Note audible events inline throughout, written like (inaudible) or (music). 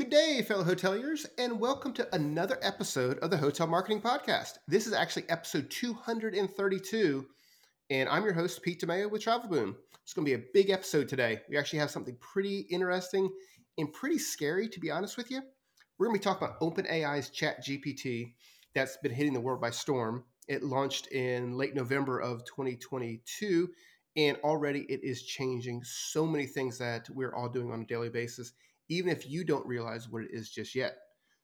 Good day, fellow hoteliers, and welcome to another episode of the Hotel Marketing Podcast. This is actually episode 232, and I'm your host, Pete DeMeo with Travel Boom. It's going to be a big episode today. We actually have something pretty interesting and pretty scary, to be honest with you. We're going to be talking about OpenAI's Chat GPT that's been hitting the world by storm. It launched in late November of 2022, and already it is changing so many things that we're all doing on a daily basis even if you don't realize what it is just yet.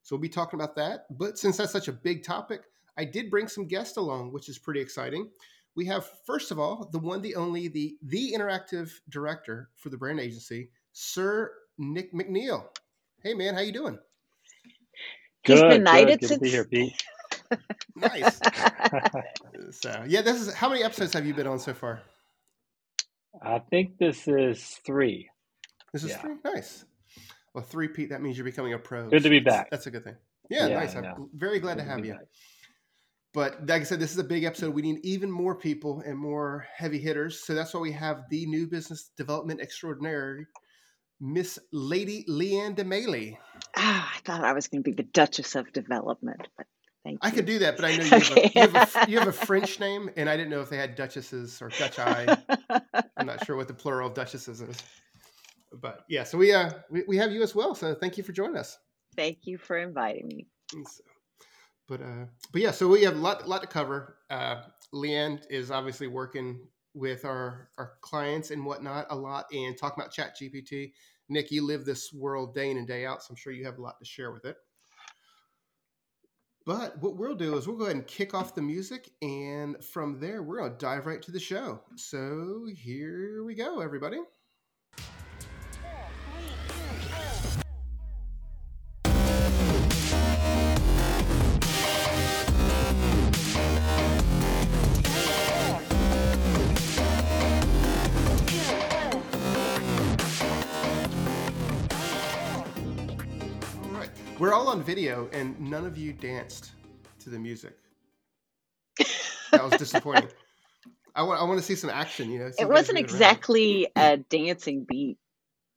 So we'll be talking about that. But since that's such a big topic, I did bring some guests along, which is pretty exciting. We have, first of all, the one, the only, the the interactive director for the brand agency, Sir Nick McNeil. Hey man, how you doing? Good, He's been knighted good. since. Good to be here, Pete. nice. (laughs) (laughs) so yeah, this is how many episodes have you been on so far? I think this is three. This is yeah. three. Nice. Well, three Pete, that means you're becoming a pro. Good to be back. That's a good thing. Yeah, yeah nice. I'm very glad good to have to you. Back. But like I said, this is a big episode. We need even more people and more heavy hitters. So that's why we have the new business development extraordinary, Miss Lady Leanne DeMailey. Ah, I thought I was going to be the Duchess of Development, but thank you. I could do that, but I know you, okay. have, a, you, have, a, you have a (laughs) French name, and I didn't know if they had duchesses or Dutch eye. (laughs) I'm not sure what the plural of duchesses is but yeah, so we uh we, we have you as well. So thank you for joining us. Thank you for inviting me. So, but uh, but yeah, so we have a lot lot to cover. Uh, Leanne is obviously working with our our clients and whatnot a lot, and talking about Chat GPT. Nick, you live this world day in and day out, so I'm sure you have a lot to share with it. But what we'll do is we'll go ahead and kick off the music, and from there we're going to dive right to the show. So here we go, everybody. All on video, and none of you danced to the music. That was disappointing. I want, I want to see some action. You know, it wasn't exactly a dancing beat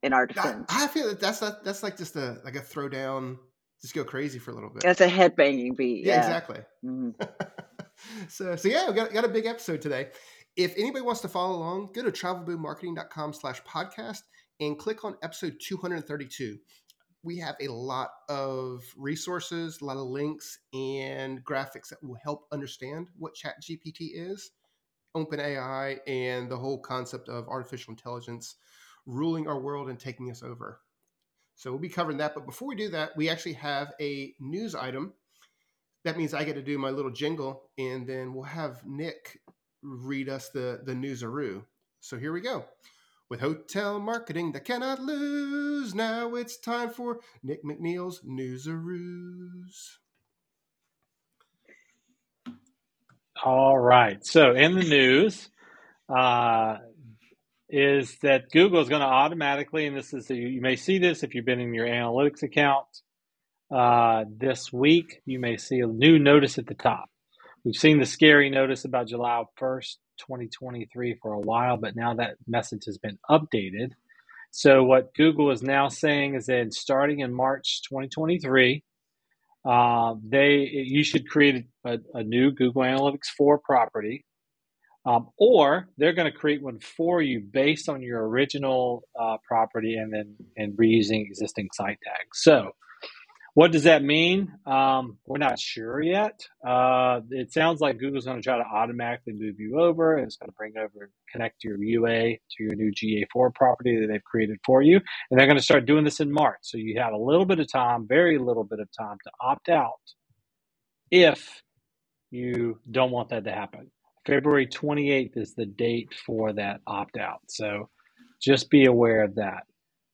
in our defense. I, I feel that that's that's like just a like a throwdown, just go crazy for a little bit. That's a headbanging beat. Yeah, yeah. exactly. Mm-hmm. (laughs) so so yeah, we got, got a big episode today. If anybody wants to follow along, go to travelboommarketing.com slash podcast and click on episode 232 we have a lot of resources, a lot of links and graphics that will help understand what Chat GPT is, OpenAI, and the whole concept of artificial intelligence ruling our world and taking us over. So we'll be covering that. But before we do that, we actually have a news item. That means I get to do my little jingle, and then we'll have Nick read us the the newsaroo. So here we go. With hotel marketing that cannot lose, now it's time for Nick McNeil's Newsaroos. All right. So in the news uh, is that Google is going to automatically, and this is you may see this if you've been in your analytics account uh, this week. You may see a new notice at the top. We've seen the scary notice about July 1st 2023 for a while, but now that message has been updated. So, what Google is now saying is that starting in March 2023, uh, they you should create a, a, new Google Analytics 4 property, um, or they're going to create one for you based on your original uh, property and then and reusing existing site tags. So, what does that mean? Um, we're not sure yet. Uh, it sounds like Google's going to try to automatically move you over. It's going to bring over, connect your UA to your new GA4 property that they've created for you. And they're going to start doing this in March. So you have a little bit of time, very little bit of time to opt out if you don't want that to happen. February 28th is the date for that opt out. So just be aware of that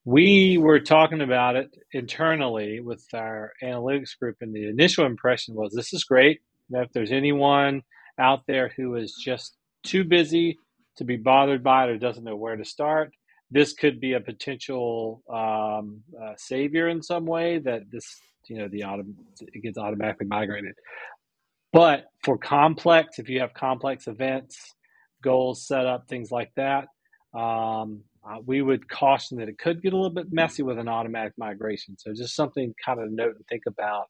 we were talking about it internally with our analytics group, and the initial impression was this is great. If there's anyone out there who is just too busy to be bothered by it or doesn't know where to start, this could be a potential um, uh, savior in some way. That this, you know, the autom- it gets automatically migrated. But for complex, if you have complex events, goals set up, things like that, um, uh, we would caution that it could get a little bit messy with an automatic migration. So just something kind of note and think about.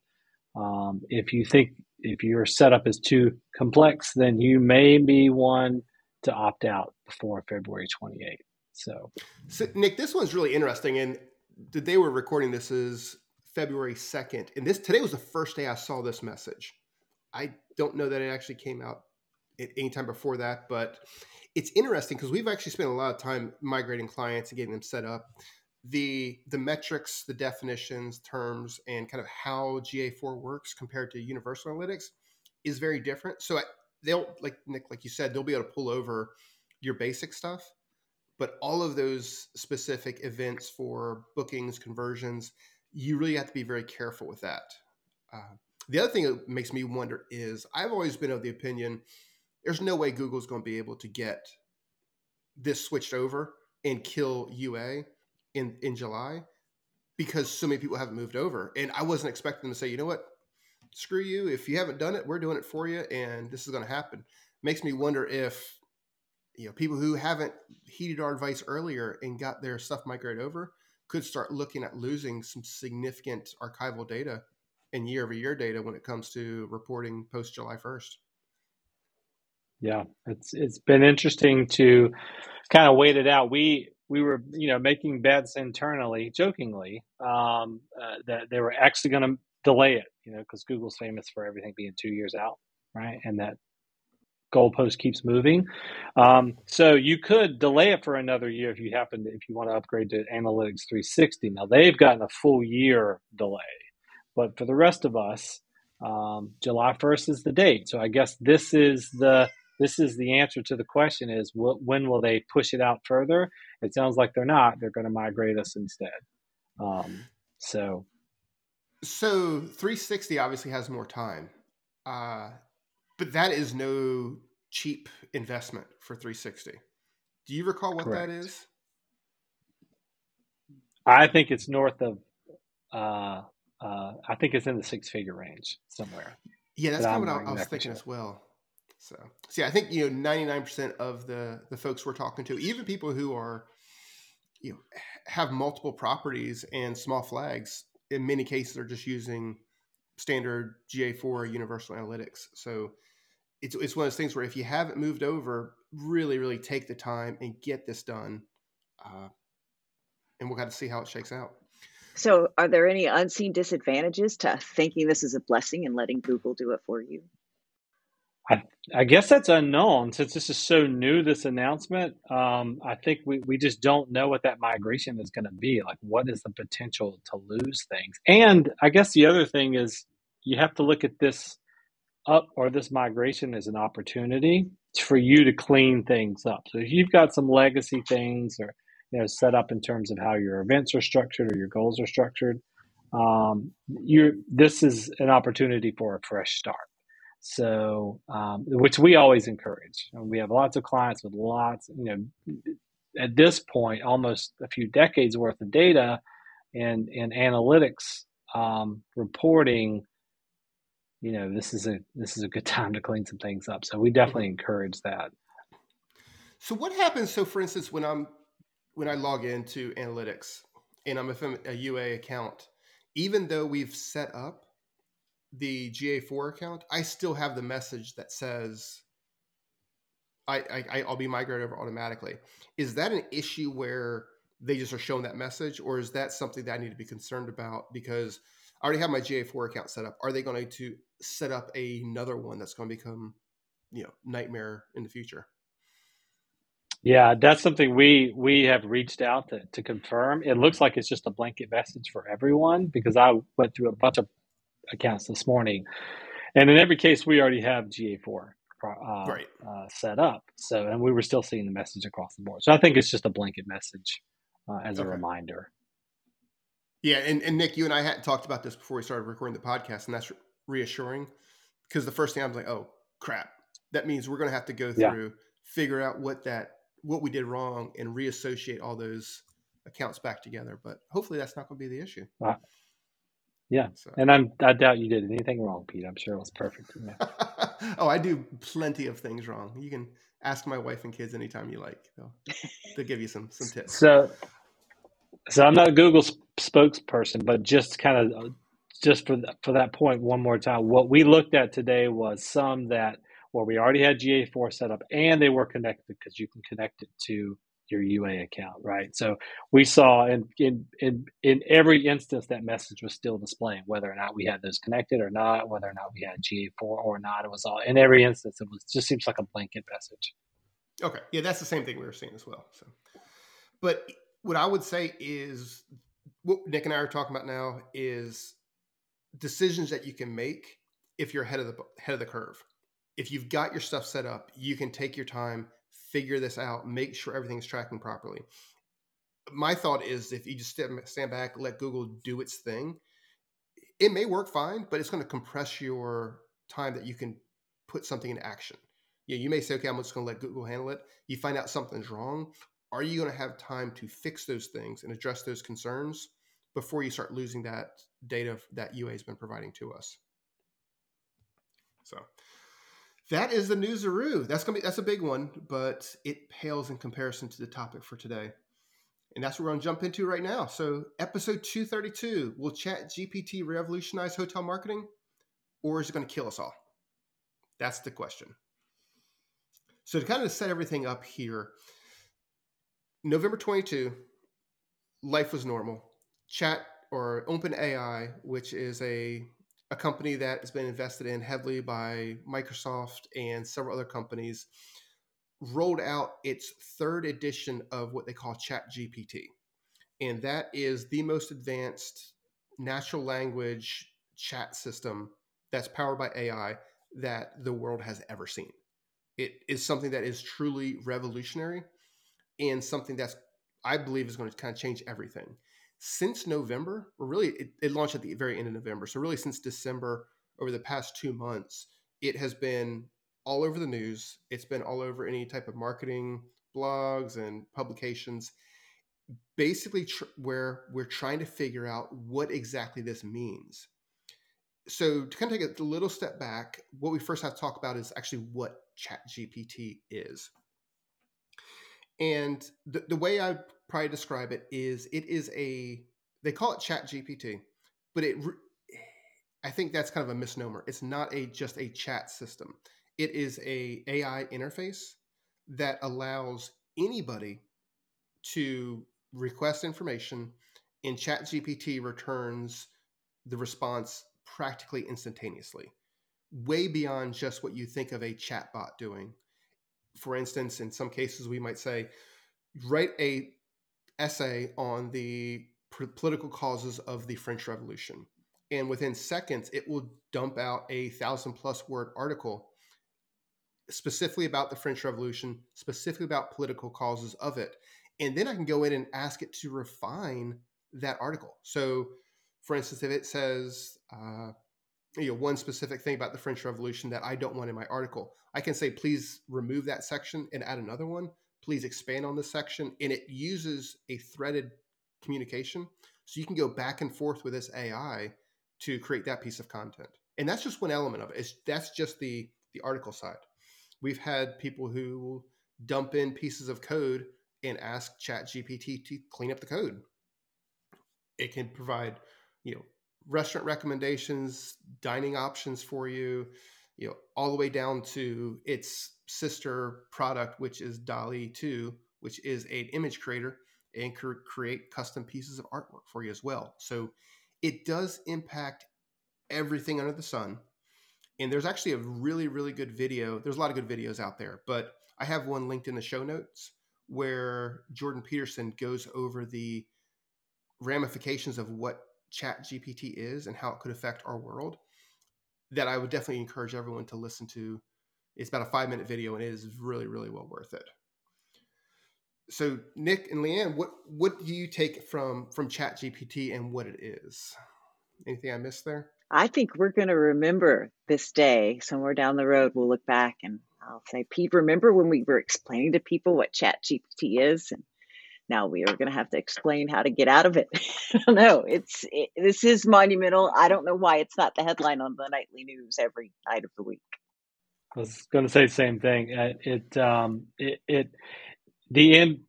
Um, if you think if your setup is too complex, then you may be one to opt out before February 28th. So, so Nick, this one's really interesting. And the day we're recording this is February 2nd. And this today was the first day I saw this message. I don't know that it actually came out at any time before that, but it's interesting because we've actually spent a lot of time migrating clients and getting them set up. The the metrics, the definitions, terms, and kind of how GA4 works compared to Universal Analytics is very different. So they'll like Nick, like you said, they'll be able to pull over your basic stuff, but all of those specific events for bookings, conversions, you really have to be very careful with that. Uh, the other thing that makes me wonder is I've always been of the opinion there's no way Google's going to be able to get this switched over and kill UA in in July because so many people haven't moved over. And I wasn't expecting them to say, you know what, screw you. If you haven't done it, we're doing it for you, and this is going to happen. Makes me wonder if you know people who haven't heeded our advice earlier and got their stuff migrated over could start looking at losing some significant archival data and year over year data when it comes to reporting post July 1st. Yeah, it's it's been interesting to kind of wait it out. We we were you know making bets internally, jokingly, um, uh, that they were actually going to delay it. You know, because Google's famous for everything being two years out, right? And that goalpost keeps moving. Um, so you could delay it for another year if you happen to, if you want to upgrade to Analytics 360. Now they've gotten a full year delay, but for the rest of us, um, July 1st is the date. So I guess this is the this is the answer to the question is when will they push it out further? It sounds like they're not. They're going to migrate us instead. Um, so. So 360 obviously has more time. Uh, but that is no cheap investment for 360 do you recall what Correct. that is? I think it's north of uh, uh, i think it's in the six figure range somewhere. Yeah that's kind of what I was thinking as well so, see, I think you know, ninety nine percent of the the folks we're talking to, even people who are, you know, have multiple properties and small flags, in many cases are just using standard GA4 Universal Analytics. So, it's it's one of those things where if you haven't moved over, really, really take the time and get this done, uh, and we'll have to see how it shakes out. So, are there any unseen disadvantages to thinking this is a blessing and letting Google do it for you? I, I guess that's unknown since this is so new. This announcement, um, I think we, we just don't know what that migration is going to be. Like, what is the potential to lose things? And I guess the other thing is you have to look at this up or this migration as an opportunity for you to clean things up. So if you've got some legacy things or you know set up in terms of how your events are structured or your goals are structured, um, you're this is an opportunity for a fresh start. So, um, which we always encourage. And We have lots of clients with lots, you know, at this point, almost a few decades worth of data and, and analytics um, reporting. You know, this is a this is a good (laughs) time to clean some things up. So we definitely encourage that. So what happens? So, for instance, when I'm when I log into analytics and I'm a, a UA account, even though we've set up the GA4 account, I still have the message that says I, I I'll be migrated over automatically. Is that an issue where they just are showing that message, or is that something that I need to be concerned about because I already have my GA4 account set up? Are they going to set up another one that's going to become you know nightmare in the future? Yeah, that's something we we have reached out to, to confirm. It looks like it's just a blanket message for everyone because I went through a bunch of accounts this morning. And in every case, we already have GA4 uh, right. uh, set up. So, and we were still seeing the message across the board. So I think it's just a blanket message uh, as okay. a reminder. Yeah. And, and Nick, you and I had talked about this before we started recording the podcast, and that's reassuring because the first thing I was like, oh, crap. That means we're going to have to go through, yeah. figure out what that, what we did wrong and reassociate all those accounts back together. But hopefully that's not going to be the issue. Yeah, so. and I'm I doubt you did anything wrong, Pete. I'm sure it was perfect. (laughs) Oh, I do plenty of things wrong. You can ask my wife and kids anytime you like. They'll, they'll give you some some tips. So, so I'm not a Google spokesperson, but just kind of just for for that point one more time. What we looked at today was some that where we already had GA4 set up and they were connected because you can connect it to your UA account, right? So we saw in, in in in every instance that message was still displaying whether or not we had those connected or not, whether or not we had GA4 or not. It was all in every instance. It was just seems like a blanket message. Okay, yeah, that's the same thing we were seeing as well. So, but what I would say is what Nick and I are talking about now is decisions that you can make if you're ahead of the head of the curve. If you've got your stuff set up, you can take your time figure this out, make sure everything's tracking properly. My thought is if you just stand back, let Google do its thing, it may work fine, but it's going to compress your time that you can put something in action. Yeah, you may say, okay, I'm just going to let Google handle it. You find out something's wrong. Are you going to have time to fix those things and address those concerns before you start losing that data that UA has been providing to us? So, that is the newsaroo. That's gonna be that's a big one, but it pales in comparison to the topic for today. And that's what we're gonna jump into right now. So episode 232, will chat GPT revolutionize hotel marketing or is it gonna kill us all? That's the question. So to kind of set everything up here, November 22, life was normal. Chat or OpenAI, which is a a company that has been invested in heavily by Microsoft and several other companies, rolled out its third edition of what they call ChatGPT. And that is the most advanced natural language chat system that's powered by AI that the world has ever seen. It is something that is truly revolutionary and something that's, I believe, is going to kind of change everything since November, or really it, it, launched at the very end of November. So really since December, over the past two months, it has been all over the news. It's been all over any type of marketing blogs and publications. Basically, tr- where we're trying to figure out what exactly this means. So to kind of take a little step back, what we first have to talk about is actually what ChatGPT is. And the, the way I probably describe it is it is a they call it chat gpt but it i think that's kind of a misnomer. It's not a just a chat system. It is a ai interface that allows anybody to request information and chat gpt returns the response practically instantaneously way beyond just what you think of a chatbot doing. For instance in some cases we might say write a essay on the political causes of the French Revolution. And within seconds, it will dump out a thousand plus word article specifically about the French Revolution, specifically about political causes of it. And then I can go in and ask it to refine that article. So, for instance, if it says, uh, you know, one specific thing about the French Revolution that I don't want in my article, I can say, please remove that section and add another one please expand on this section. And it uses a threaded communication. So you can go back and forth with this AI to create that piece of content. And that's just one element of it. It's, that's just the, the article side. We've had people who dump in pieces of code and ask ChatGPT to clean up the code. It can provide, you know, restaurant recommendations, dining options for you, you know, all the way down to its sister product, which is DALL-E 2, which is an image creator and create custom pieces of artwork for you as well. So it does impact everything under the sun. And there's actually a really, really good video. There's a lot of good videos out there, but I have one linked in the show notes where Jordan Peterson goes over the ramifications of what Chat GPT is and how it could affect our world. That I would definitely encourage everyone to listen to it's about a five minute video and it is really, really well worth it. So Nick and Leanne, what what do you take from from Chat GPT and what it is? Anything I missed there? I think we're going to remember this day somewhere down the road. We'll look back and I'll say, Pete, remember when we were explaining to people what Chat GPT is? And now we are going to have to explain how to get out of it. (laughs) I don't know. It's it, this is monumental. I don't know why it's not the headline on the nightly news every night of the week. I was going to say the same thing. Uh, it, um, it, it, the end,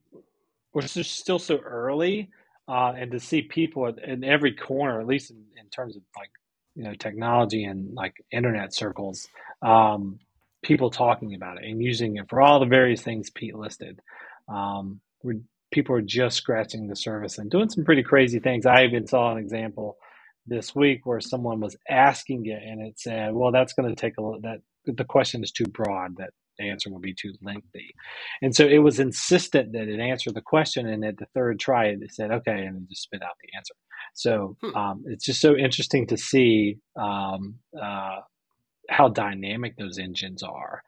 we're still so early, uh, and to see people in every corner, at least in, in, terms of like, you know, technology and like internet circles, um, people talking about it and using it for all the various things Pete listed. Um, we're, people are just scratching the surface and doing some pretty crazy things. I even saw an example this week where someone was asking it and it said, well, that's going to take a little, that the question is too broad, that the answer will be too lengthy. And so it was insistent that it answer the question. And at the third try, it said, okay, and it just spit out the answer. So hmm. um, it's just so interesting to see um, uh, how dynamic those engines are.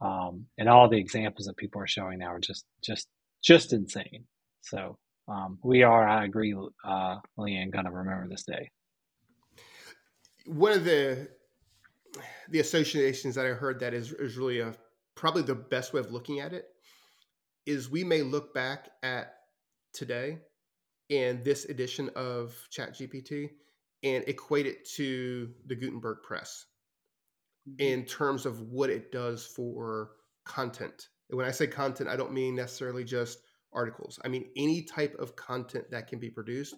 Um, and all the examples that people are showing now are just, just, just insane. So um, we are, I agree, uh, Leanne, going to remember this day one of the the associations that I heard that is is really a probably the best way of looking at it is we may look back at today and this edition of ChatGPT and equate it to the Gutenberg press mm-hmm. in terms of what it does for content. When I say content, I don't mean necessarily just articles. I mean any type of content that can be produced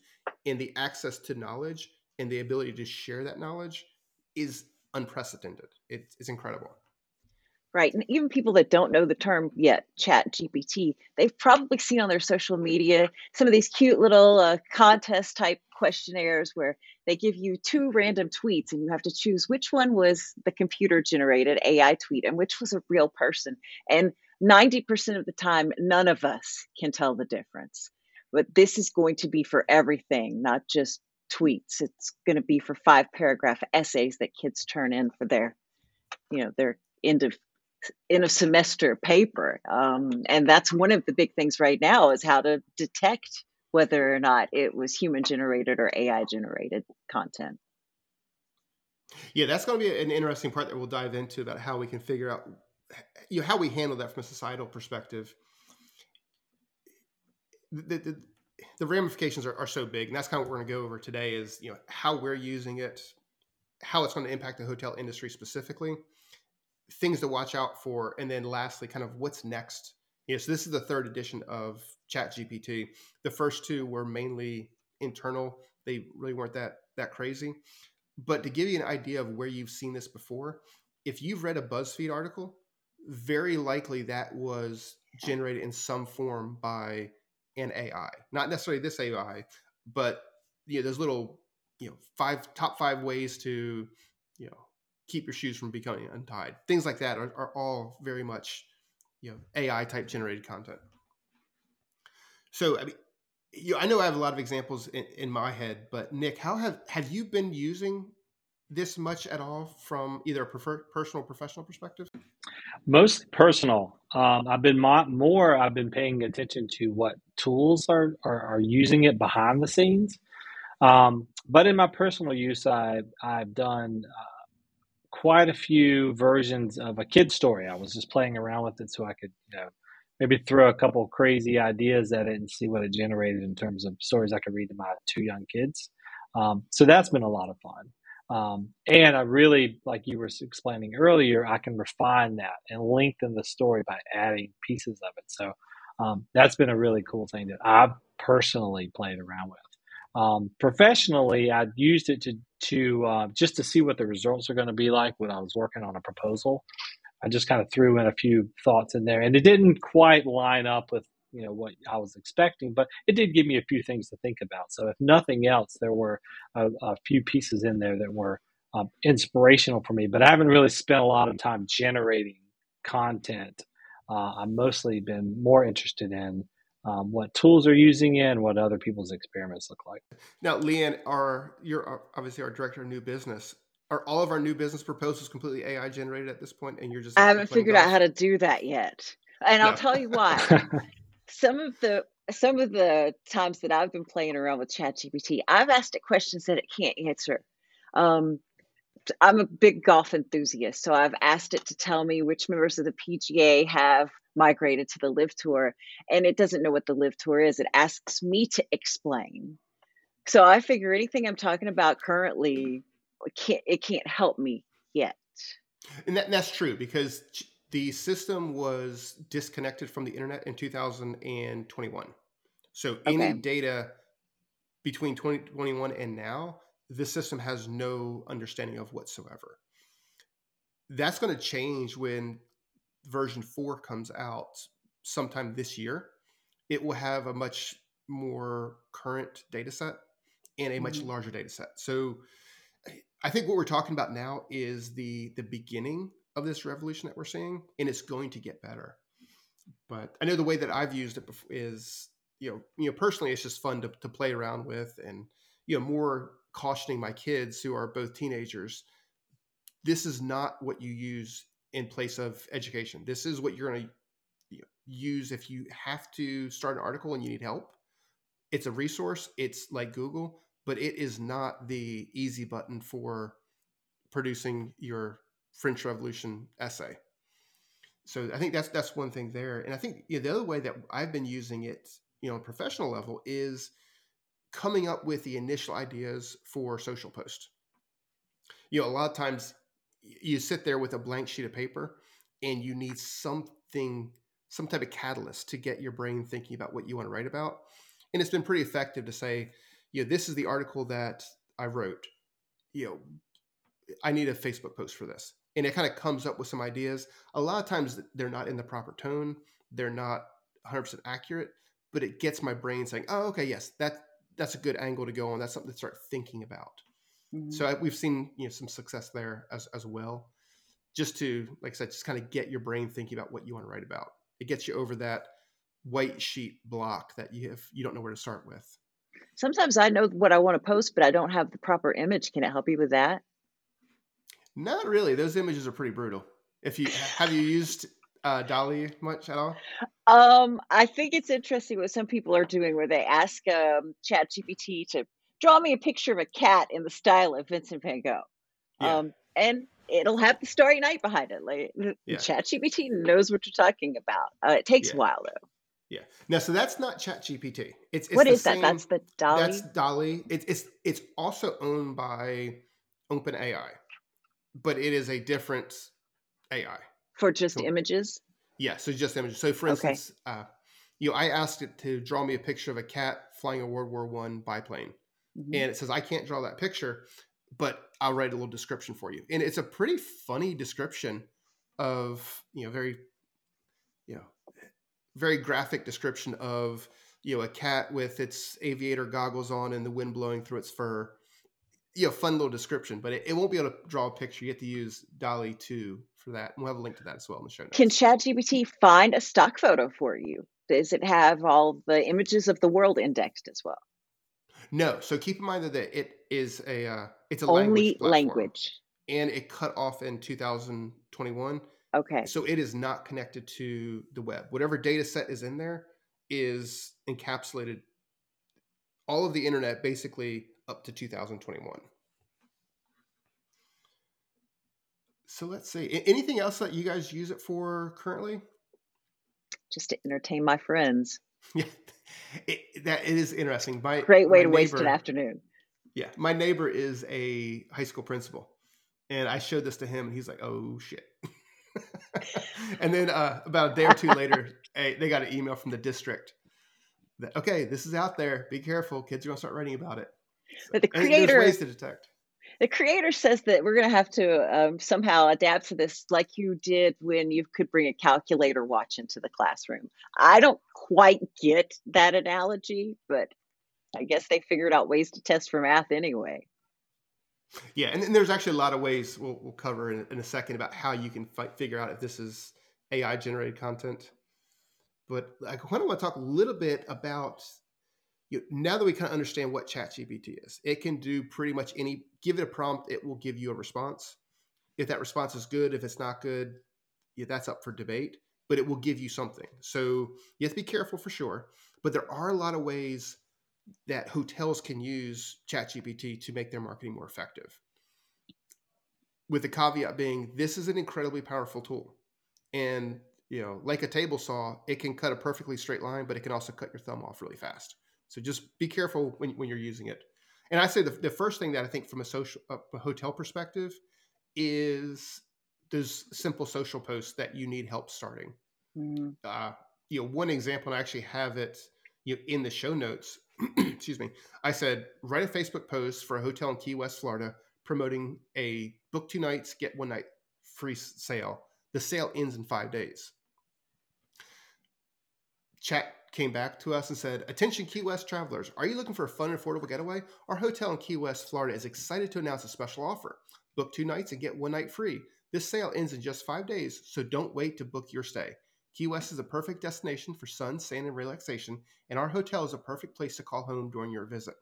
and the access to knowledge and the ability to share that knowledge is unprecedented. It, it's incredible. Right. And even people that don't know the term yet, Chat GPT, they've probably seen on their social media some of these cute little uh, contest type questionnaires where they give you two random tweets and you have to choose which one was the computer generated AI tweet and which was a real person. And 90% of the time, none of us can tell the difference. But this is going to be for everything, not just tweets. It's going to be for five paragraph essays that kids turn in for their, you know, their end of in a semester paper. Um, and that's one of the big things right now is how to detect whether or not it was human generated or AI generated content. Yeah, that's going to be an interesting part that we'll dive into about how we can figure out you know, how we handle that from a societal perspective. The, the, the ramifications are, are so big, and that's kind of what we're going to go over today. Is you know how we're using it, how it's going to impact the hotel industry specifically, things to watch out for, and then lastly, kind of what's next. You know, so this is the third edition of chat gpt The first two were mainly internal; they really weren't that that crazy. But to give you an idea of where you've seen this before, if you've read a BuzzFeed article, very likely that was generated in some form by an AI. Not necessarily this AI, but you know, there's little, you know, five top five ways to, you know, keep your shoes from becoming untied. Things like that are, are all very much, you know, AI type generated content. So I mean, you know, I know I have a lot of examples in, in my head, but Nick, how have have you been using this much at all from either a prefer, personal professional perspective? Most personal. Um, I've been mo- more. I've been paying attention to what tools are are, are using it behind the scenes. Um, but in my personal use, I, I've done uh, quite a few versions of a kid story. I was just playing around with it so I could, you know, maybe throw a couple crazy ideas at it and see what it generated in terms of stories I could read to my two young kids. Um, so that's been a lot of fun. Um, and I really, like you were explaining earlier, I can refine that and lengthen the story by adding pieces of it. So um, that's been a really cool thing that I've personally played around with. Um, professionally, I used it to to uh, just to see what the results are going to be like when I was working on a proposal. I just kind of threw in a few thoughts in there, and it didn't quite line up with you know what I was expecting, but it did give me a few things to think about. So if nothing else, there were a, a few pieces in there that were um, inspirational for me. But I haven't really spent a lot of time generating content. Uh, I've mostly been more interested in um, what tools are using it and what other people's experiments look like. Now, Leanne, are you're obviously our director of new business. Are all of our new business proposals completely AI generated at this point? point, and you're just? I haven't figured out how to do that yet, and no. I'll tell you why. (laughs) some of the some of the times that I've been playing around with ChatGPT, I've asked it questions that it can't answer. Um, I'm a big golf enthusiast, so I've asked it to tell me which members of the PGA have migrated to the LIV Tour, and it doesn't know what the LIV Tour is. It asks me to explain. So I figure anything I'm talking about currently, it can't, it can't help me yet. And that, that's true because the system was disconnected from the internet in 2021. So Okay. any data between 2021 and now, the system has no understanding of whatsoever. That's going to change when version 4 comes out sometime this year. It will have a much more current data set and a much Mhm. larger data set. So I think what we're talking about now is the the beginning of this revolution that we're seeing, and it's going to get better. But I know the way that I've used it is, you know, you know, personally, it's just fun to, to play around with, and you know, more cautioning my kids who are both teenagers. This is not what you use in place of education. This is what you're going to use if you have to start an article and you need help. It's a resource. It's like Google, but it is not the easy button for producing your French Revolution essay. So I think that's that's one thing there, and I think you know, the other way that I've been using it, you know, on a professional level, is coming up with the initial ideas for social post. You know, a lot of times you sit there with a blank sheet of paper, and you need something, some type of catalyst to get your brain thinking about what you want to write about. And it's been pretty effective to say, you know, this is the article that I wrote. You know, I need a Facebook post for this. And it kind of comes up with some ideas. A lot of times they're not in the proper tone, they're not 100% accurate, but it gets my brain saying, "Oh, okay, yes, that that's a good angle to go on. That's something to start thinking about." Mhm. So I, we've seen you know some success there as as well. Just to like I said, just kind of get your brain thinking about what you want to write about. It gets you over that white sheet block that you have you don't know where to start with. Sometimes I know what I want to post, but I don't have the proper image. Can it help you with that? Not really. Those images are pretty brutal. If you have you used uh, DALL-E much at all? Um, I think it's interesting what some people are doing where they ask um, ChatGPT to draw me a picture of a cat in the style of Vincent van Gogh. Yeah. Um, and it'll have the Starry Night behind it. Like Yeah. ChatGPT knows what you're talking about. Uh, it takes Yeah. a while though. Yeah. Now, so that's not ChatGPT. It's, it's What is that? That's the DALL-E. That's DALL-E. It's it's it's also owned by OpenAI, but it is a different AI. for just Cool. images. Yeah. So just images. So for Okay. instance, uh, you know, I asked it to draw me a picture of a cat flying a World War One biplane, Mhm. and it says I can't draw that picture, but I'll write a little description for you. And it's a pretty funny description of you know very you know very graphic description of you know a cat with its aviator goggles on and the wind blowing through its fur. You know, fun little description, but it, it won't be able to draw a picture. You have to use DALL-E two for that. And we'll have a link to that as well in the show notes. Can ChatGPT find a stock photo for you? Does it have all the images of the world indexed as well? No, so keep in mind that it is a uh, it's a Only language, language. and it cut off in 2021. Okay. So it is not connected to the web. Whatever data set is in there is encapsulated all of the internet basically up to 2021. So let's see. Anything else that you guys use it for currently? Just to entertain my friends. (laughs) Yeah, it, that it is interesting. My Great way my to waste an afternoon. Yeah, my neighbor is a high school principal, and I showed this to him, and he's like, "Oh shit!" (laughs) and then uh, about a day or two later, (laughs) they got an email from the district that okay, this is out there. Be careful, kids are gonna start writing about it. But the creator, ways to detect. the creator says that we're going to have to um, somehow adapt to this, like you did when you could bring a calculator watch into the classroom. I don't quite get that analogy, but I guess they figured out ways to test for math anyway. Yeah, and then there's actually a lot of ways we'll, we'll cover in, in a second about how you can fi- figure out if this is AI generated content. But I kind of want to talk a little bit about you now that we kind of understand what ChatGPT is. It can do pretty much any. Give it a prompt, it will give you a response. If that response is good, if it's not good, yeah, that's up for debate. But it will give you something. So you have to be careful for sure. But there are a lot of ways that hotels can use ChatGPT to make their marketing more effective. With the caveat being, this is an incredibly powerful tool. And, you know, like a table saw, it can cut a perfectly straight line, but it can also cut your thumb off really fast. So just be careful when, when you're using it. And I say the, the first thing that I think from a social, a hotel perspective is those simple social posts that you need help starting. Mhm. Uh, you know, one example, and I actually have it you know, in the show notes. (clears throat) excuse me. I said write a Facebook post for a hotel in Key West, Florida, promoting a book two nights get one night free sale. The sale ends in five days. Chat came back to us and said, Attention Key West travelers, are you looking for a fun and affordable getaway? Our hotel in Key West, Florida is excited to announce a special offer. Book two nights and get one night free. This sale ends in just five days, so don't wait to book your stay. Key West is a perfect destination for sun, sand, and relaxation, and our hotel is a perfect place to call home during your visit.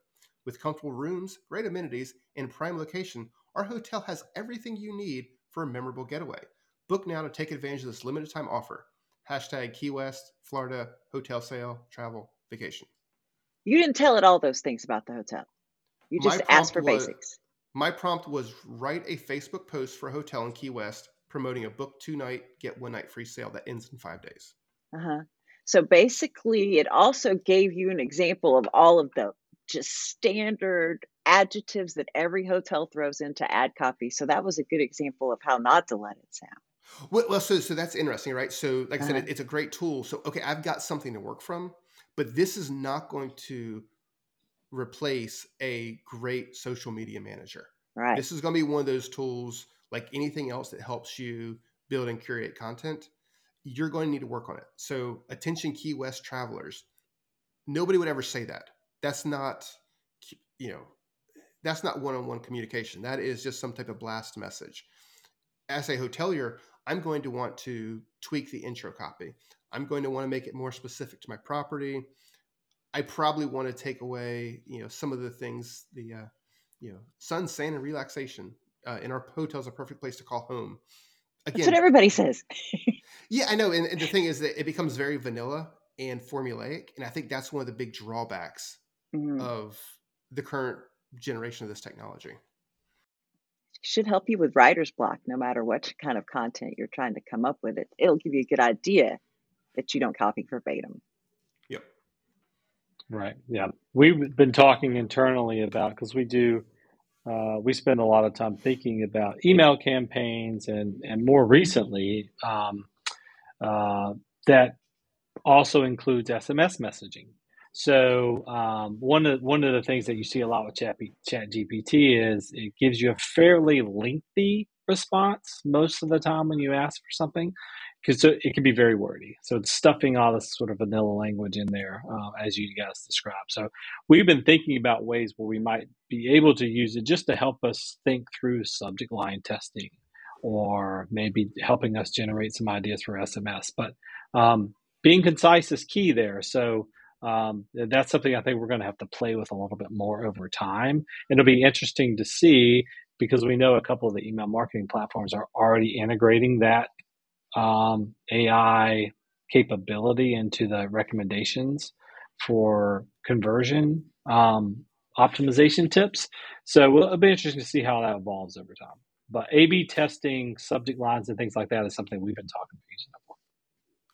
With comfortable rooms, great amenities, and prime location, our hotel has everything you need for a memorable getaway. Book now to take advantage of this limited time offer. Hashtag Key West, Florida, hotel sale, travel, vacation. You didn't tell it all those things about the hotel. You just asked for was- basics. My prompt was write a Facebook post for a hotel in Key West promoting a book two night, get one night free sale that ends in five days. Uh-huh. So basically, it also gave you an example of all of the just standard adjectives that every hotel throws in to add copy. So that was a good example of how not to let it sound. Well, well so so that's interesting, right? So, like I said, Uh-huh. it, it's a great tool. So, okay, I've got something to work from, but this is not going to replace a great social media manager. Right. This is going to be one of those tools, like anything else that helps you build and curate content. You're going to need to work on it. So, attention, Key West travelers. Nobody would ever say that. That's not, you know, that's not one-on-one communication. That is just some type of blast message. As a hotelier, I'm going to want to tweak the intro copy. I'm going to want to make it more specific to my property. I probably want to take away, you know, some of the things the uh, you know, sun, sand, and relaxation. Uh, in our hotel's a perfect place to call home. Again, That's what everybody says. (laughs) yeah, I know. And, and the thing is that it becomes very vanilla and formulaic, and I think that's one of the big drawbacks Mhm. of the current generation of this technology. Should help you with writer's block, no matter what (laughs) kind of content you're trying to come up with. It it'll give you a good idea that you don't copy verbatim. Yep. Right. Yeah. We've been talking internally about because we do, uh, we spend a lot of time thinking about email campaigns and, and more recently, um, uh, that also includes SMS messaging. So um, one of one of the things that you see a lot with Chat, Chat GPT is it gives you a fairly lengthy response most of the time when you ask for something because it can be very wordy. So it's stuffing all this sort of vanilla language in there, uh, as you guys described. So we've been thinking about ways where we might be able to use it just to help us think through subject line testing, or maybe helping us generate some ideas for SMS. But um, being concise is key there. So. Um, that's something I think we're going to have to play with a little bit more over time. It'll be interesting to see because we know a couple of the email marketing platforms are already integrating that um, AI capability into the recommendations for conversion um, optimization tips. So it'll be interesting to see how that evolves over time. But A/B testing, subject lines, and things like that is something we've been talking about using.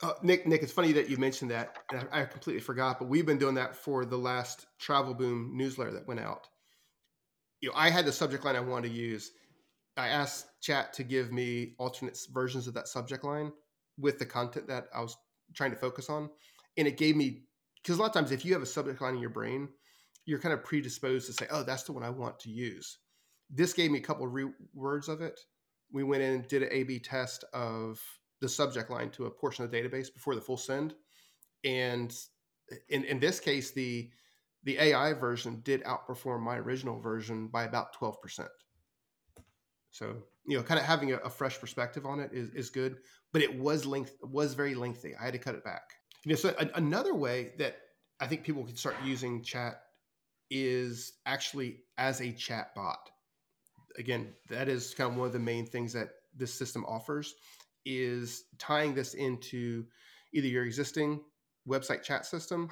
Uh, Nick, Nick, it's funny that you mentioned that. I, I completely forgot, but we've been doing that for the last Travel Boom newsletter that went out. You know, I had the subject line I wanted to use. I asked Chat to give me alternate versions of that subject line with the content that I was trying to focus on, and it gave me because a lot of times if you have a subject line in your brain, you're kind of predisposed to say, "Oh, that's the one I want to use." This gave me a couple of re- words of it. We went in and did an A/B test of the subject line to a portion of the database before the full send, and in in this case, the the AI version did outperform my original version by about twelve percent. So you know, kind of having a, a, fresh perspective on it is, is good, but it was length was very lengthy. I had to cut it back. You know, so a, another way that I think people can start using chat is actually as a chat bot. Again, that is kind of one of the main things that this system offers is tying this into either your existing website chat system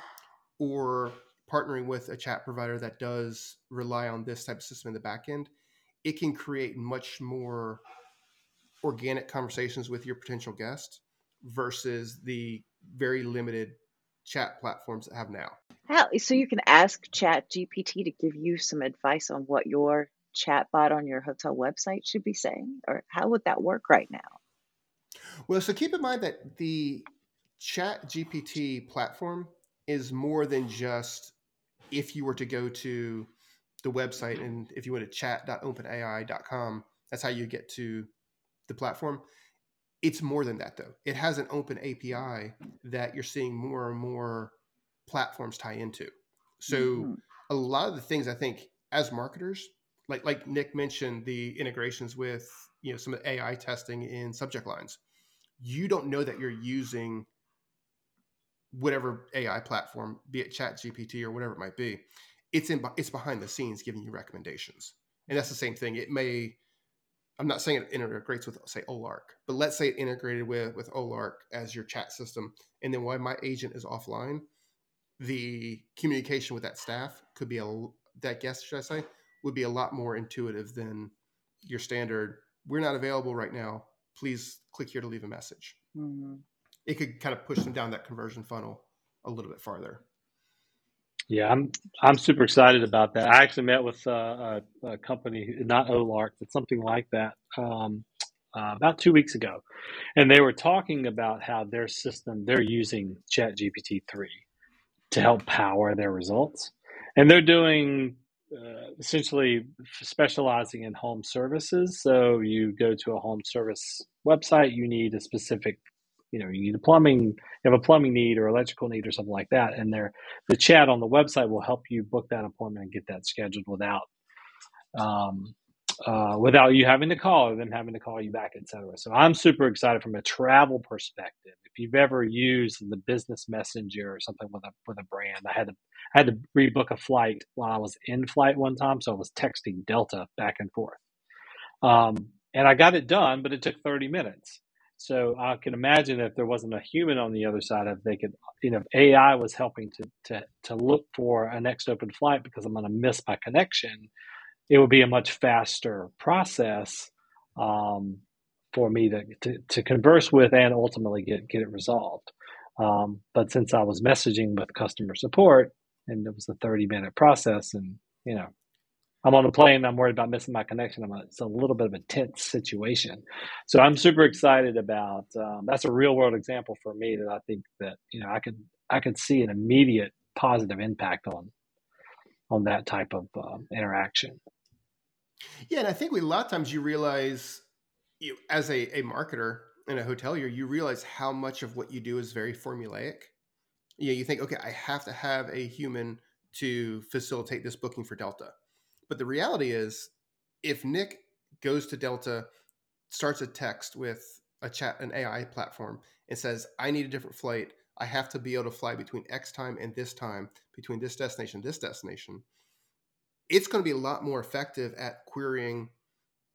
or partnering with a chat provider that does rely on this type of system in the back end it can create much more organic conversations with your potential guest versus the very limited chat platforms that have now. So you can ask Chat GPT to give you some advice on what your chatbot on your hotel website should be saying? Or how would that work right now? Well, so keep in mind that the Chat GPT platform is more than just if you were to go to the website and if you went to chat.openai.com, that's how you get to the platform. It's more than that, though. It has an open API that you're seeing more and more platforms tie into. So mm-hmm. a lot of the things I think as marketers, like like Nick mentioned, the integrations with you know some of the AI testing in subject lines, you don't know that you're using whatever AI platform, be it Chat GPT or whatever it might be. It's in it's behind the scenes giving you recommendations, and that's the same thing. It may I'm not saying it integrates with say Olark, but let's say it integrated with with Olark as your chat system, and then while my agent is offline, the communication with that staff could be a that guest should I say would be a lot more intuitive than your standard. We're not available right now. Please click here to leave a message. Mm-hmm. It could kind of push them down that conversion funnel a little bit farther. Yeah, I'm I'm super excited about that. I actually met with uh, a, a, company, not Olark, but something like that, um, uh, about two weeks ago, and they were talking about how their system they're using Chat GPT three to help power their results, and they're doing uh, essentially specializing in home services. So you go to a home service website, you need a specific you know you need a plumbing you have a plumbing need or electrical need or something like that and there the chat on the website will help you book that appointment and get that scheduled without um, uh, without you having to call or them having to call you back etc so i'm super excited from a travel perspective. If you've ever used the business messenger or something with a with a brand i had to I had to rebook a flight while i was in flight one time so i was texting delta back and forth. Um, and i got it done but it took 30 minutes. So I can imagine if there wasn't a human on the other side of they could, you know, AI was helping to to to look for a next open flight because I'm going to miss my connection. It would be a much faster process um, for me to, to, to converse with and ultimately get get it resolved. Um, but since I was messaging with customer support and it was a 30 minute process, and you know I'm on a plane. I'm worried about missing my connection. I'm a, it's a little bit of a tense situation. So I'm super excited about. Um, that's a real world example for me that I think that you know I could I could see an immediate positive impact on on that type of um, interaction. Yeah, and I think we, a lot of times you realize, you as a, a marketer in a hotelier, you realize how much of what you do is very formulaic. You know, you think, okay, I have to have a human to facilitate this booking for Delta but the reality is, if Nick goes to Delta, starts a text with a chat, an AI platform, and says, "I need a different flight. I have to be able to fly between X time and this time, between this destination, this destination." It's going to be a lot more effective at querying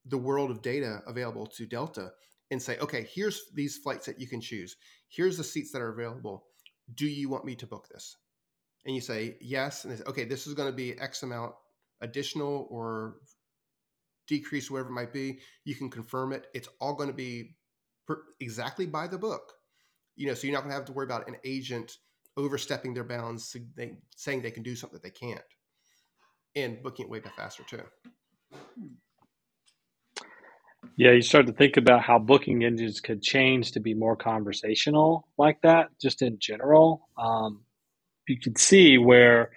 the world of data available to Delta and say, okay, here's these flights that you can choose. Here's the seats that are available. Do you want me to book this? And you say yes, and they say, okay, this is going to be X amount additional or decrease, whatever it might be, you can confirm it. It's all going to be per, exactly by the book. You know, so you're not going to have to worry about an agent overstepping their bounds, saying they can do something that they can't, and booking it way faster too. Yeah, you start to think about how booking engines could change to be more conversational like that, just in general. Um, you can see where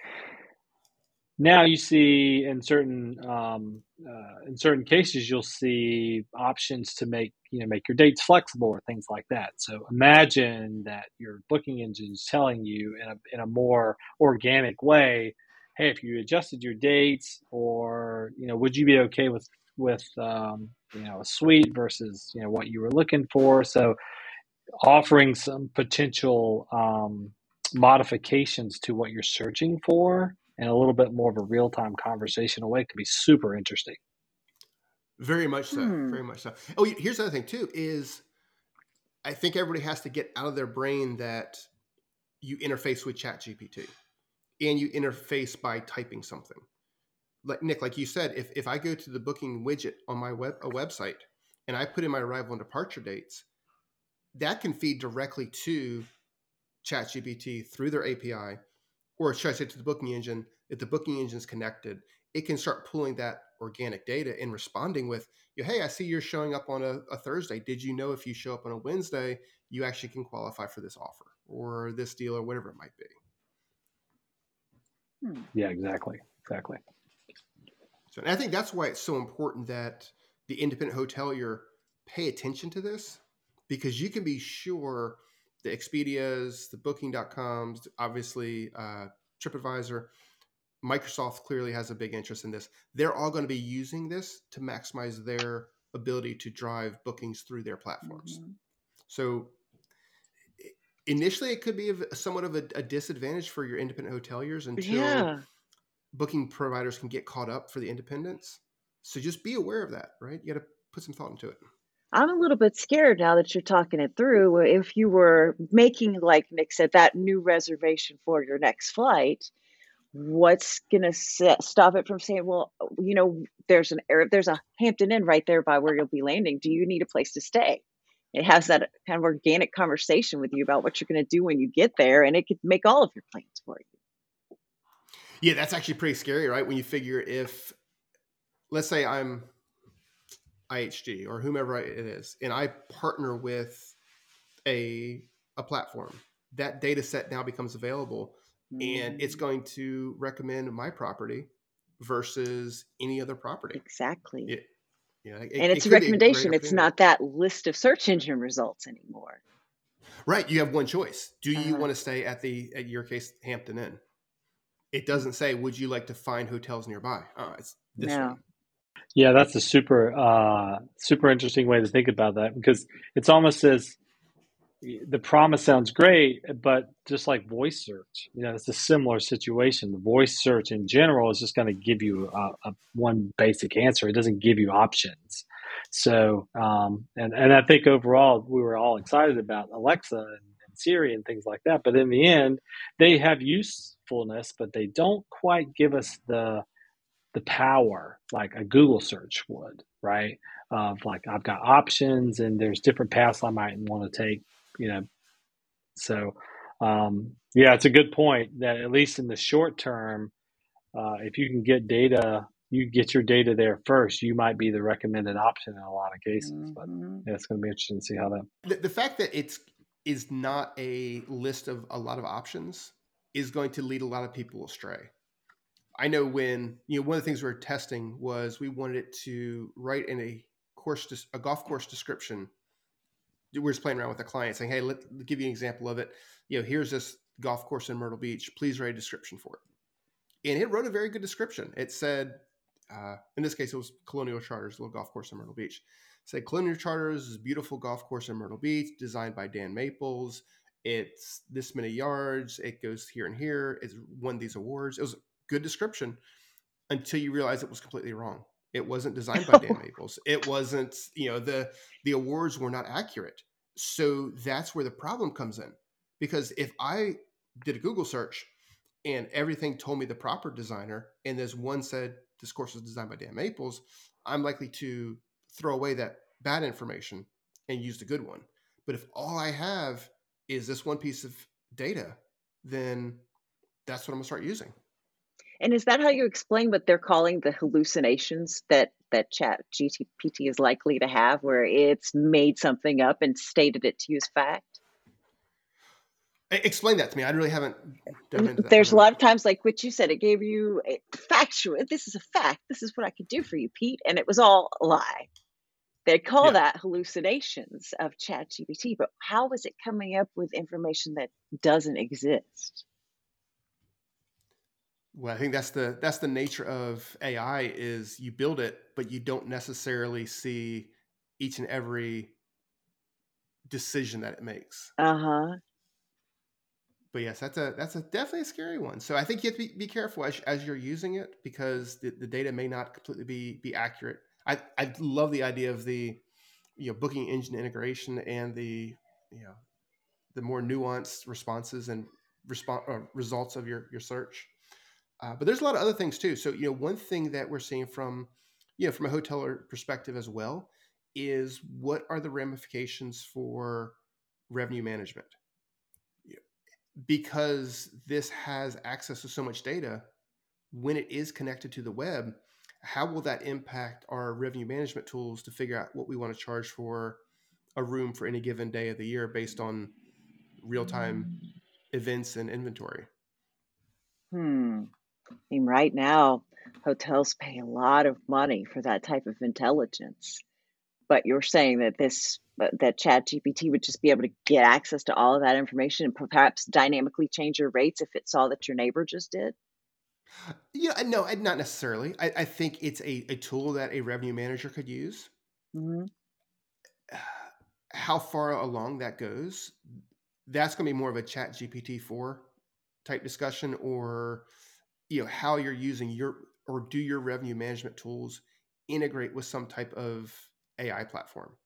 now you see in certain um, uh, in certain cases you'll see options to make you know make your dates flexible or things like that so imagine that your booking engine is telling you in a, in a more organic way hey if you adjusted your dates or you know would you be okay with with um, you know a suite versus you know what you were looking for so offering some potential um, modifications to what you're searching for and a little bit more of a real time conversational way could be super interesting. Very much so. Hmm. Very much so. Oh, here's the other thing too is I think everybody has to get out of their brain that you interface with Chat GPT and you interface by typing something. Like Nick, like you said, if, if I go to the booking widget on my web a website and I put in my arrival and departure dates, that can feed directly to ChatGPT through their API or should I say to the booking engine, if the booking engine is connected, it can start pulling that organic data and responding with, "Hey, I see you're showing up on a, a Thursday. Did you know if you show up on a Wednesday, you actually can qualify for this offer or this deal or whatever it might be?" Hmm. Yeah, exactly, exactly. So, and I think that's why it's so important that the independent hotelier pay attention to this because you can be sure the Expedias, the Booking.coms, obviously uh, TripAdvisor, Microsoft clearly has a big interest in this. They're all going to be using this to maximize their ability to drive bookings through their platforms. Mm-hmm. So initially, it could be somewhat of a, a, disadvantage for your independent hoteliers until yeah. booking providers can get caught up for the independents. So just be aware of that, right? You got to put some thought into it. I'm a little bit scared now that you're talking it through. If you were making, like Nick said, that new reservation for your next flight, what's going to stop it from saying, well, you know, there's an there's a Hampton Inn right there by where you'll be landing. Do you need a place to stay? It has that kind of organic conversation with you about what you're going to do when you get there, and it could make all of your plans for you. Yeah, that's actually pretty scary, right? When you figure if, let's say, I'm IHG or whomever it is, and I partner with a a platform, that data set now becomes available, mm-hmm. and it's mm. going to recommend my property versus any other property. Exactly. It, yeah, it, and it's it a recommendation. It's not that list of search engine results anymore. Right. You have one choice. Do you uh, want to stay at the, at your case, Hampton Inn? It doesn't say, would you like to find hotels nearby? Oh, it's this no. one. Yeah, that's a super uh, super interesting way to think about that because it's almost as the promise sounds great, but just like voice search, you know, it's a similar situation. The voice search in general is just going to give you a, a, one basic answer. It doesn't give you options. So, um, and and I think overall we were all excited about Alexa and, and Siri and things like that. But in the end, they have usefulness, but they don't quite give us the the power like a Google search would, right? Of like I've got options and there's different paths I might want to take, you know. So um, yeah, it's a good point that at least in the short term, uh, if you can get data, you get your data there first, you might be the recommended option in a lot of cases. Mm-hmm. But yeah, it's going to be interesting to see how that. The, the fact that it's is not a list of a lot of options is going to lead a lot of people astray. I know when you know one of the things we were testing was we wanted it to write in a course a golf course description. We were just playing around with the client, saying, "Hey, let me give you an example of it. You know, here's this golf course in Myrtle Beach. Please write a description for it." And it wrote a very good description. It said, uh, in this case, it was Colonial Charters, little golf course in Myrtle Beach. It said Colonial Charters is a beautiful golf course in Myrtle Beach, designed by Dan Maples. It's this many yards. It goes here and here. It's won these awards. It was a good description until you realize it was completely wrong. It wasn't (laughs) designed by Dan Maples. It wasn't, you know, the the awards were not accurate. So that's where the problem comes in. Because if I did a Google search and everything told me the proper designer, and there's one said this course was designed by Dan Maples, I'm likely to throw away that bad information and use the good one. But if all I have is this one piece of data, then that's what I'm gonna start using. And is that how you explain what they're calling the hallucinations that that Chat GPT is likely to have, where it's made something up and stated it to you as fact? Explain that to me. I really haven't done into that. There's a lot of times, like what you said, it gave you a factual. This is a fact. This is what I could do for you, Pete, and it was all a lie. They call yeah. that hallucinations of Chat GPT, but how is it coming up with information that doesn't exist? Well, I think that's the that's the nature of AI is you build it, but you don't necessarily see each and every decision that it makes. Uh huh. But yes, that's a that's a definitely a scary one. So I think you have to be, be careful as, as you're using it because the, the data may not completely be be accurate. I I love the idea of the you know booking engine integration and the you know the more nuanced responses and response uh, results of your your search. Uh, but there's a lot of other things too. So you know, one thing that we're seeing from you know from a hotelier perspective as well is what are the ramifications for revenue management? Because this has access to so much data, when it is connected to the web, how will that impact our revenue management tools to figure out what we want to charge for a room for any given day of the year based on real time events and inventory? Hmm. I mean, right now, hotels pay a lot of money for that type of intelligence. But you're saying that this that Chat GPT would just be able to get access to all of that information and perhaps dynamically change your rates if it saw that your neighbor just did. Yeah, no, not necessarily. I, I think it's a, a tool that a revenue manager could use. hmm How far along that goes, that's going to be more of a Chat GPT four type discussion, or you know how you're using your or do your revenue management tools integrate with some type of AI platform.